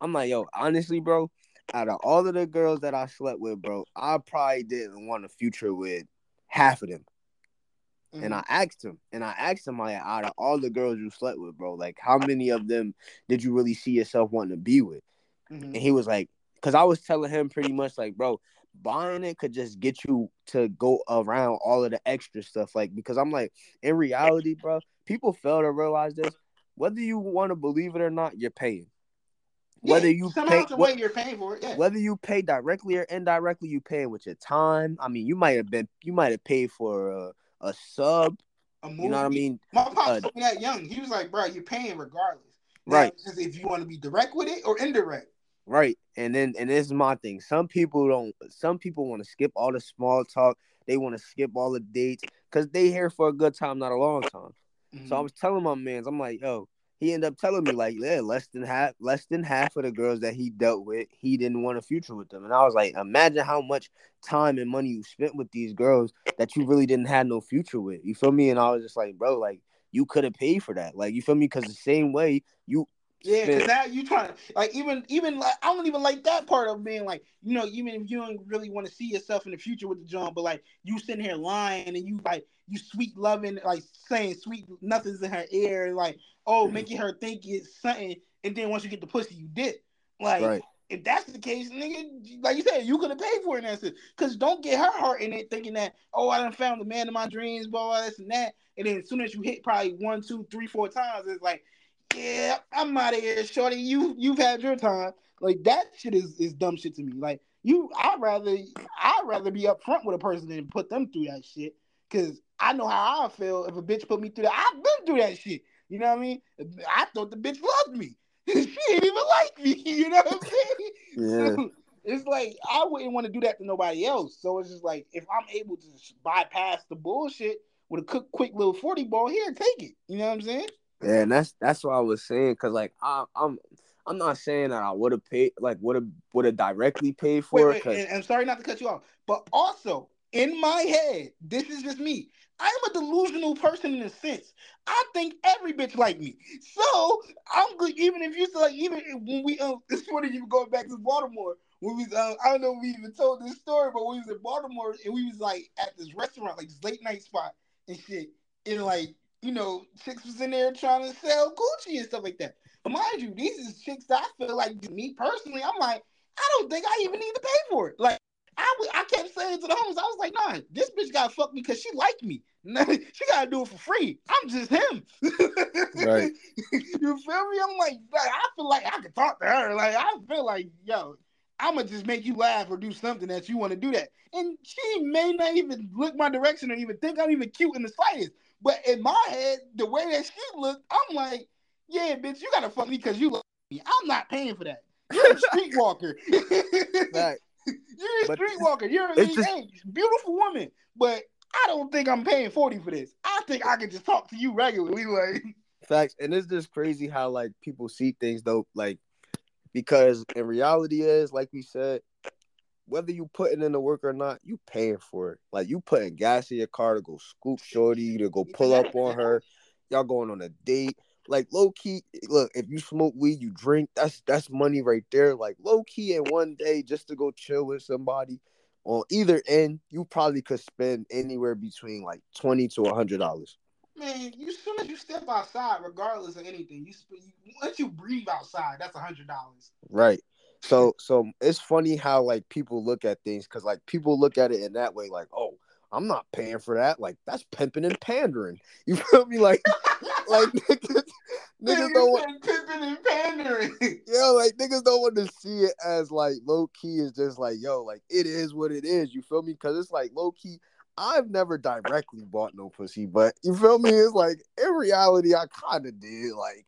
I'm like, yo, honestly, bro, out of all of the girls that I slept with, bro, I probably didn't want a future with half of them. And mm, I asked him, and I asked him, like, out of all the girls you slept with, bro, like, how many of them did you really see yourself wanting to be with? mhm. And he was like, because I was telling him pretty much like, bro, buying it could just get you to go around all of the extra stuff. Like, because I'm like, in reality, bro, people fail to realize this. Whether you want to believe it or not, you're paying. Whether you somehow pay, the way you're paying for it, yeah. whether you pay directly or indirectly, you paying with your time. I mean, you might have been, you might have paid for a, a sub. A movie. You know what I mean? My pops Uh, told me that young. He was like, bro, you're paying regardless. Right. Now, just if you want to be direct with it or indirect. Right. And then and this is my thing. Some people don't some people want to skip all the small talk. They want to skip all the dates because they here for a good time, not a long time. Mhm. So I was telling my mans, I'm like, yo, he ended up telling me like, yeah, less than half less than half of the girls that he dealt with, he didn't want a future with them. And I was like, imagine how much time and money you spent with these girls that you really didn't have no future with. You feel me? And I was just like, bro, like you could have paid for that. Like you feel me? Because the same way you Yeah, because now you trying to like even even like I don't even like that part of being like you know even if you don't really want to see yourself in the future with the John, but like you sitting here lying and you like you sweet loving like saying sweet nothings in her ear like oh mm-hmm. making her think it's something and then once you get the pussy you did like right. if that's the case nigga like you said you could have paid for it and that's because don't get her heart in it thinking that oh I done found the man of my dreams blah blah this and that and then as soon as you hit probably one two three four times it's like yeah, I'm out of here, shorty. You you've had your time. Like that shit is is dumb shit to me. Like you, I'd rather I'd rather be upfront with a person than put them through that shit. Cause I know how I feel if a bitch put me through that. I've been through that shit. You know what I mean? I thought the bitch loved me. she didn't even like me. You know what I'm saying? Yeah. So, it's like I wouldn't want to do that to nobody else. So it's just like if I'm able to bypass the bullshit with a quick, quick little forty ball here, take it. You know what I'm saying? Yeah, and that's that's what I was saying because like I, I'm I'm not saying that I would have paid like would have would have directly paid for Wait, it wait, and sorry not to cut you off, but also in my head, this is just me. I'm a delusional person in a sense. I think every bitch like me. So I'm good. Even if you like, even when we um, it's funny you were going back to Baltimore. When we um, I don't know if we even told this story, but we was in Baltimore and we was like at this restaurant, like this late night spot and shit, and like you know, chicks was in there trying to sell Gucci and stuff like that. But mind you, these is chicks that I feel like me personally, I'm like, I don't think I even need to pay for it. Like I, I kept saying to the homies, I was like, nah, this bitch gotta fuck me because she like me. she gotta do it for free. I'm just him. Right. you feel me? I'm like, like, I feel like I can talk to her. Like, I feel like, yo, I'ma just make you laugh or do something that you want to do that. And she may not even look my direction or even think I'm even cute in the slightest. But in my head, the way that she looked, I'm like, yeah, bitch, you gotta fuck me because you like me. I'm not paying for that. You're a streetwalker. You're a But streetwalker. You're a just- hey, beautiful woman, but I don't think I'm paying 40 for this. I think I can just talk to you regularly. Like, facts, and it's just crazy how like people see things though, like because in reality is like we said, whether you putting in the work or not, you paying for it. Like you putting gas in your car to go scoop shorty to go pull up on her. Y'all going on a date. Like low key, look, if you smoke weed, you drink, that's that's money right there. Like low key in one day just to go chill with somebody on either end, you probably could spend anywhere between like twenty to a hundred dollars. man, you soon as you step outside, regardless of anything, you, sp- you once you breathe outside, that's a hundred dollars. Right. So so it's funny how like people look at things because like people look at it in that way, like, oh, I'm not paying for that. Like that's pimping and pandering. You feel me? Like like niggas, niggas don't want pimping and pandering. yo, like niggas don't want to see it as like low key is just like, yo, like it is what it is. You feel me? Cause it's like low key. I've never directly bought no pussy, but you feel me? It's like in reality, I kind of did. Like,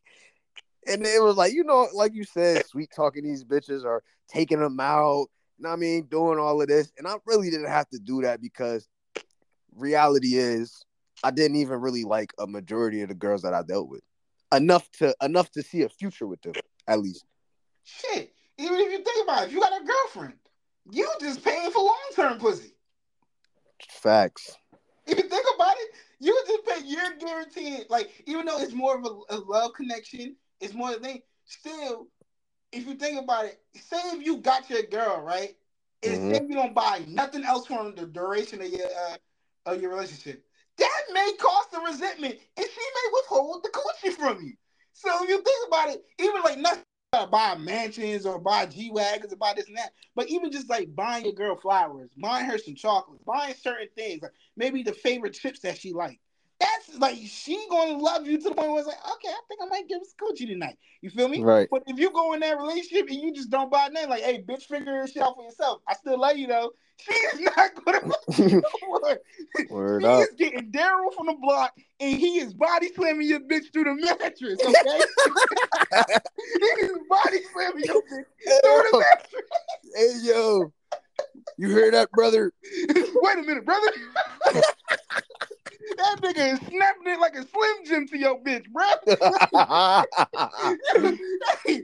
and it was like, you know, like you said, sweet talking these bitches or taking them out. You know what I mean? Doing all of this. And I really didn't have to do that because reality is I didn't even really like a majority of the girls that I dealt with. Enough to enough to see a future with them, at least. Shit, even if you think about it, if you got a girlfriend, you just paying for long term pussy. Facts. If you think about it, you just pay. You're guaranteed. Like even though it's more of a, a love connection, it's more thing. Still, if you think about it, say if you got your girl right, and Mhm. say you don't buy nothing else from the duration of your uh, of your relationship, that may cause the resentment, and she may withhold the coochie from you. So if you think about it, even like nothing buy mansions or buy G wagons or buy this and that, but even just like buying your girl flowers, buying her some chocolates, buying certain things, like maybe the favorite chips that she like. That's like she gonna love you to the point where it's like, okay, I think I might give some coochie tonight. You feel me? Right. But if you go in that relationship and you just don't buy nothing, like, hey, bitch, figure shit out for yourself. I still love you though. She is not gonna work. Word He up. is getting Daryl from the block, and he is body slamming your bitch through the mattress. Okay, he is body slamming your bitch through the mattress. Hey yo, you hear that, brother? Wait a minute, brother. that nigga is snapping it like a slim jim to your bitch, bro. hey,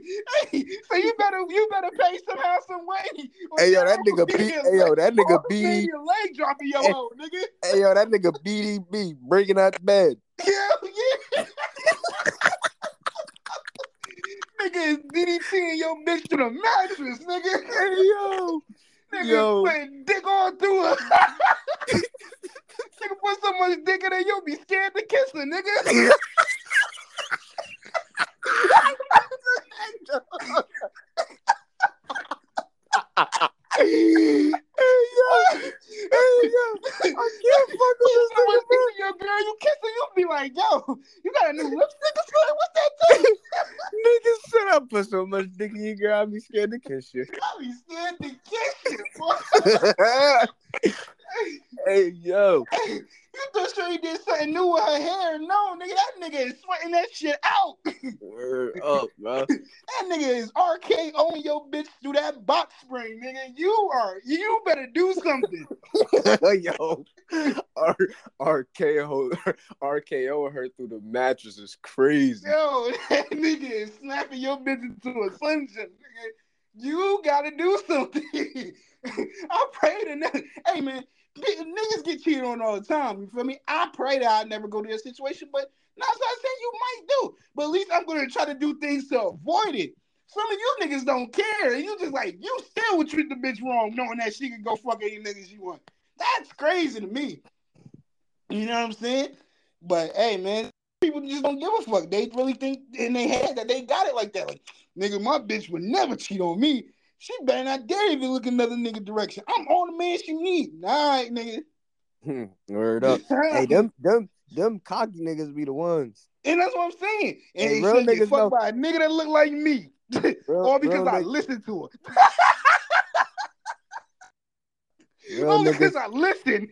hey, so you better you better pay somehow, some way. hey yo, that nigga B. Hey yo, that nigga B. your leg dropping your Hey. hoe, nigga. Hey yo, that nigga BDB breaking out the bed. Hell yeah. nigga is DDTing your bitch to the mattress, nigga. Hey yo, Yo. putting dick all through her. nigga put so much dick in there, you'll be scared to kiss her, nigga. Hey yo, hey yo, I can't fuck with this nigga, bro. you your girl, you kiss her, you'll be like, yo, you got a new lipstick or something? What's that thing? Nigga, shut up. Put so much dick in your girl. I be scared to kiss you. I be scared to kiss you. Hey yo, you thought sure you did something new with her hair? No, nigga, that nigga is sweating that shit out. word up, bro. That nigga is RKOing your bitch through that box spring, nigga. You are you better do something. yo, R- RKO RKO her through the mattress is crazy. Yo, that nigga is snapping your bitch into a nigga. You gotta do something. I pray to nigga. Hey man, niggas get cheated on all the time. You feel me? I pray that I never go to that situation, but not so I saying you might do. But at least I'm gonna try to do things to avoid it. Some of you niggas don't care. You just like you still would treat the bitch wrong, knowing that she can go fuck any niggas you want. That's crazy to me. You know what I'm saying? But hey, man, people just don't give a fuck. They really think in their head that they got it like that. Like, nigga, my bitch would never cheat on me. She better not dare even look another nigga direction. I'm all the man she need. All right, nigga. Hmm, word up. Hey, them them them cocky niggas be the ones. And that's what I'm saying. And real niggas fucked know- by a nigga that look like me. Real, All because I listened to her. Only because I listened.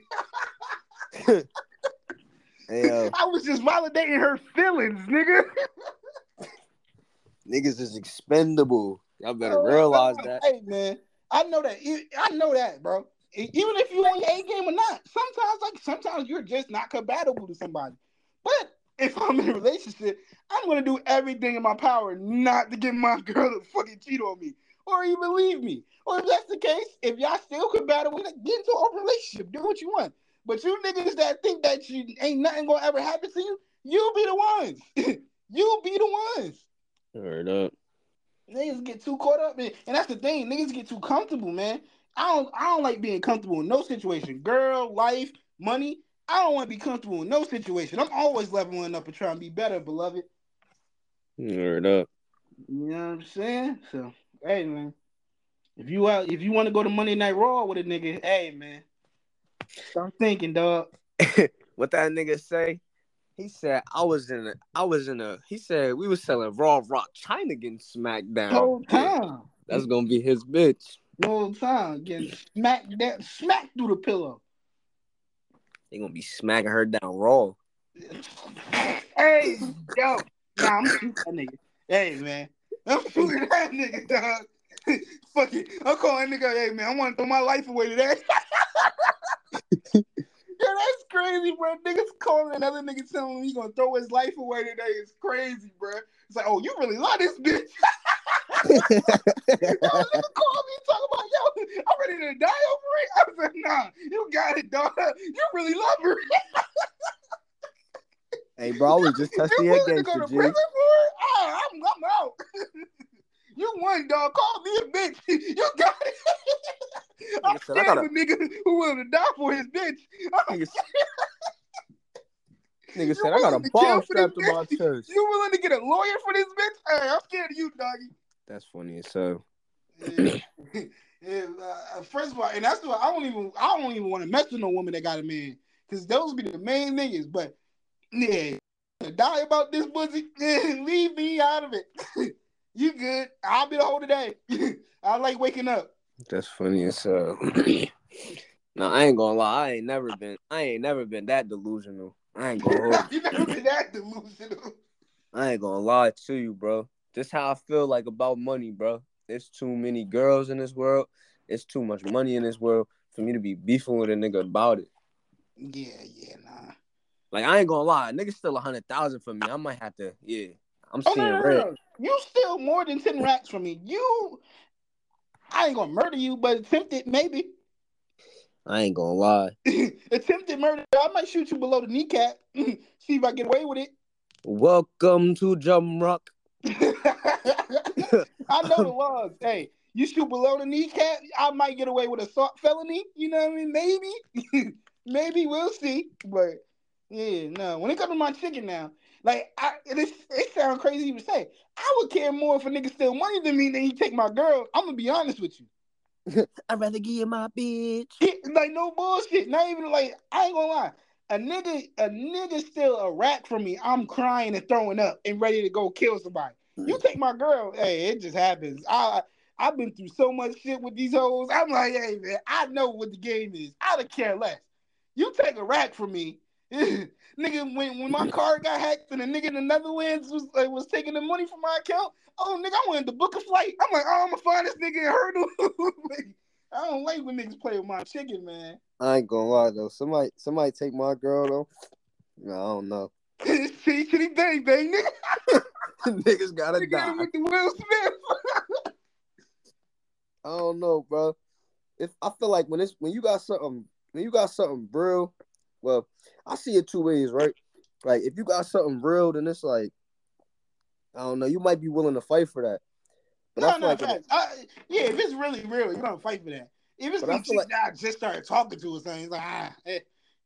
Hey, yo, I was just validating her feelings, nigga. niggas is expendable. Y'all better Oh, realize that. Hey man, I know that. I know that, bro. Even if you on your A game or not, sometimes like sometimes you're just not compatible to somebody. But if I'm in a relationship, I'm gonna do everything in my power not to get my girl to fucking cheat on me or even leave me. Or if that's the case, if y'all still compatible, then get into a relationship. Do what you want. But you niggas that think that you ain't nothing gonna ever happen to you, you be the ones. you be the ones. Word up. Niggas get too caught up in, and that's the thing. Niggas get too comfortable, man. I don't, I don't like being comfortable in no situation. Girl, life, money. I don't want to be comfortable in no situation. I'm always leveling up and trying to be better, beloved. Word up. You know what I'm saying? So, hey, man. If you out, if you want to go to Monday Night Raw with a nigga, hey, man. I'm thinking, dog. what that nigga say? He said I was in a I was in a he said we was selling raw rock China getting smacked down. Whole time, That's gonna be his bitch. whole time, getting smacked that smacked through the pillow. They gonna be smacking her down raw. Hey, yo, nah, I'm shooting that nigga. Hey, man, I'm shooting that nigga, dog. Fuck it, I'm calling that nigga. Hey, man, I want to throw my life away today. Yo, that's crazy, bro. Niggas calling another nigga telling him he gonna throw his life away today It's crazy, bro. It's like, oh, you really love this bitch. yo, nigga called me talking about, yo, I'm ready to die over it. I said, nah, you got it, dog. You really love her. hey bro, we just testing you your willing to go to G. prison for it? Oh, I'm, I'm out. you won, dog. Call me a bitch. You got it. I'm said, I scared gotta- of a nigga who willing to die for his bitch. Nigga, nigga said I got a bomb strapped to my chest. You willing to get a lawyer for this bitch? Hey, I'm scared of you, doggy. That's funny So. Yeah. Yeah, uh, first of all, and that's why I don't even I don't even want to mess with no woman that got a man, because those be the main niggas. But yeah, to die about this pussy, leave me out of it. you good? I'll be the whole today. I like waking up. That's funny as hell. no, I ain't gonna lie. I ain't never been. I ain't never been that delusional. I ain't gonna you never been that delusional. I ain't gonna lie to you, bro. This how I feel like about money, bro. There's too many girls in this world. It's too much money in this world for me to be beefing with a nigga about it. Yeah, yeah, nah. Like I ain't gonna lie, nigga still a hundred thousand for me. I might have to. Yeah, I'm Oh, seeing no, no, no, red. no. You still more than ten racks from me. You, I ain't gonna murder you, but attempted maybe. I ain't gonna lie. attempted murder. I might shoot you below the kneecap. See if I get away with it. Welcome to Jump Rock. I know the laws. Hey, you shoot below the kneecap, I might get away with a assault felony. You know what I mean? Maybe, maybe we'll see. But yeah, no. When it comes to my chicken now, like I, it, it sounds crazy to say. I would care more if a nigga steal money than me than he take my girl. I'm gonna be honest with you. I'd rather give you my bitch. Yeah, like no bullshit. Not even like I ain't gonna lie. A nigga, a nigga steal a rack from me. I'm crying and throwing up and ready to go kill somebody. You take my girl, hey, it just happens. I I've been through so much shit with these hoes. I'm like, hey man, I know what the game is. I don't care less. You take a rack from me. nigga, when, when my card got hacked and the nigga in the Netherlands was uh, was taking the money from my account, oh nigga, I wanted to book a flight. I'm like, oh, I'm gonna find this nigga in Hurdle. I don't like when niggas play with my chicken, man. I ain't gonna lie though. Somebody somebody take my girl though. No, I don't know. See, kitty bang bang, nigga. Niggas gotta Nigga die. with the Will Smith. I don't know, bro. If I feel like when it's when you got something when you got something real, well, I see it two ways, right? Like if you got something real, then it's like I don't know, you might be willing to fight for that. But no, feel no, like facts. I, yeah, if it's really real, you're gonna fight for that. If it's But I some feel chick like- I just started talking to something, it's like ah, eh,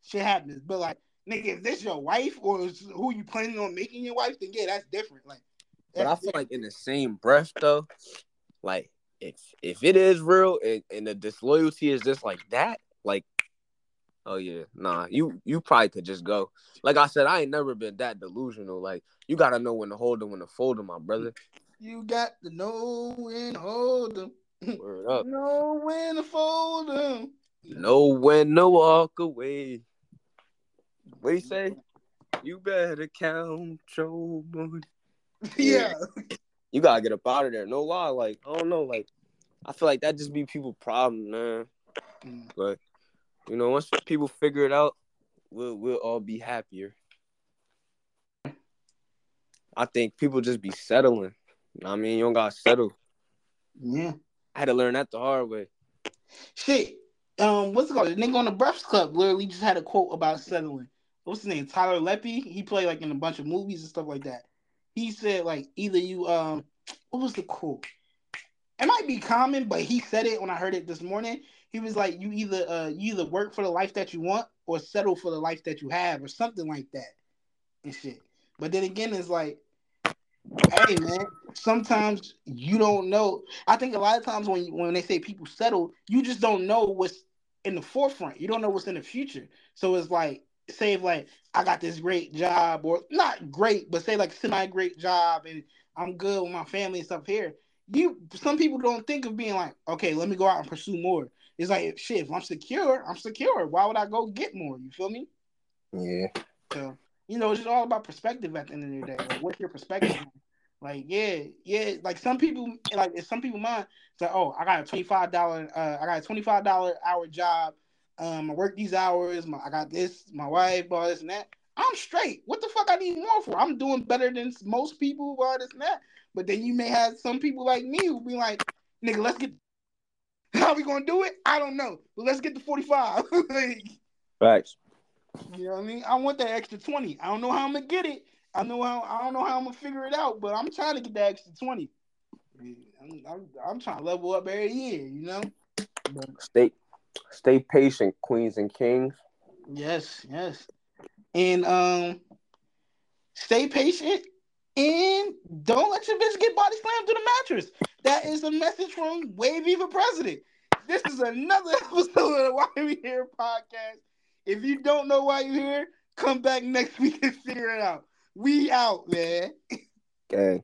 shit happens. But like, nigga, if this your wife or is who you planning on making your wife, then yeah, that's different. Like, But I that's feel like in the same breath though, like if if it is real and, and the disloyalty is just like that, like oh yeah, nah, you you probably could just go. Like I said, I ain't never been that delusional. Like you gotta know when to hold them, when to fold them, my brother. You got to know when to hold them. Word up. Know when to fold them. Know when to walk away. What do you say? You better count your money. yeah. You gotta get up out of there. No lie, like I don't know, like I feel like that just be people problem, man. Mm. But you know, once people figure it out, we'll we'll all be happier. I think people just be settling. You know what I mean, you don't gotta settle. Yeah. I had to learn that the hard way. Shit. Um, what's it called? The nigga on the Breakfast Club literally just had a quote about settling. What's his name? Tyler Lepley. He played like in a bunch of movies and stuff like that. He said like either you um, what was the quote? It might be common, but he said it when I heard it this morning. He was like, "You either uh, you either work for the life that you want or settle for the life that you have, or something like that." And shit. But then again, it's like, hey man, sometimes you don't know. I think a lot of times when when they say people settle, you just don't know what's in the forefront. You don't know what's in the future. So it's like, say like I got this great job, or not great, but say like semi great job, and I'm good with my family and stuff here. You some people don't think of being like, okay, let me go out and pursue more. It's like shit. If I'm secure, I'm secure. Why would I go get more? You feel me? Yeah. So you know, it's just all about perspective at the end of the day. Like, what's your perspective? Like, yeah, yeah. Like some people, like some people mind, it's like, oh, I got a twenty five dollar, uh, I got a twenty five dollar hour job. Um, I work these hours. My, I got this, my wife, all this and that. I'm straight. What the fuck I need more for? I'm doing better than most people, all this and that. But then you may have some people like me who be like, nigga, let's get. How we gonna do it? I don't know, but let's get five. like, Facts. you know what I mean? I want that extra 20. I don't know how I'm gonna get it. I know how I don't know how I'm gonna figure it out, but I'm trying to get that extra 20. I'm, I'm, I'm trying to level up every year, you know? But Stay stay patient, queens and kings. yes, yes. And um stay patient and don't let your bitch get body slammed to the mattress. That is a message from Wavy the President. This is another episode of the Why We Here podcast. If you don't know why you're here, come back next week and figure it out. We out, man. Gang.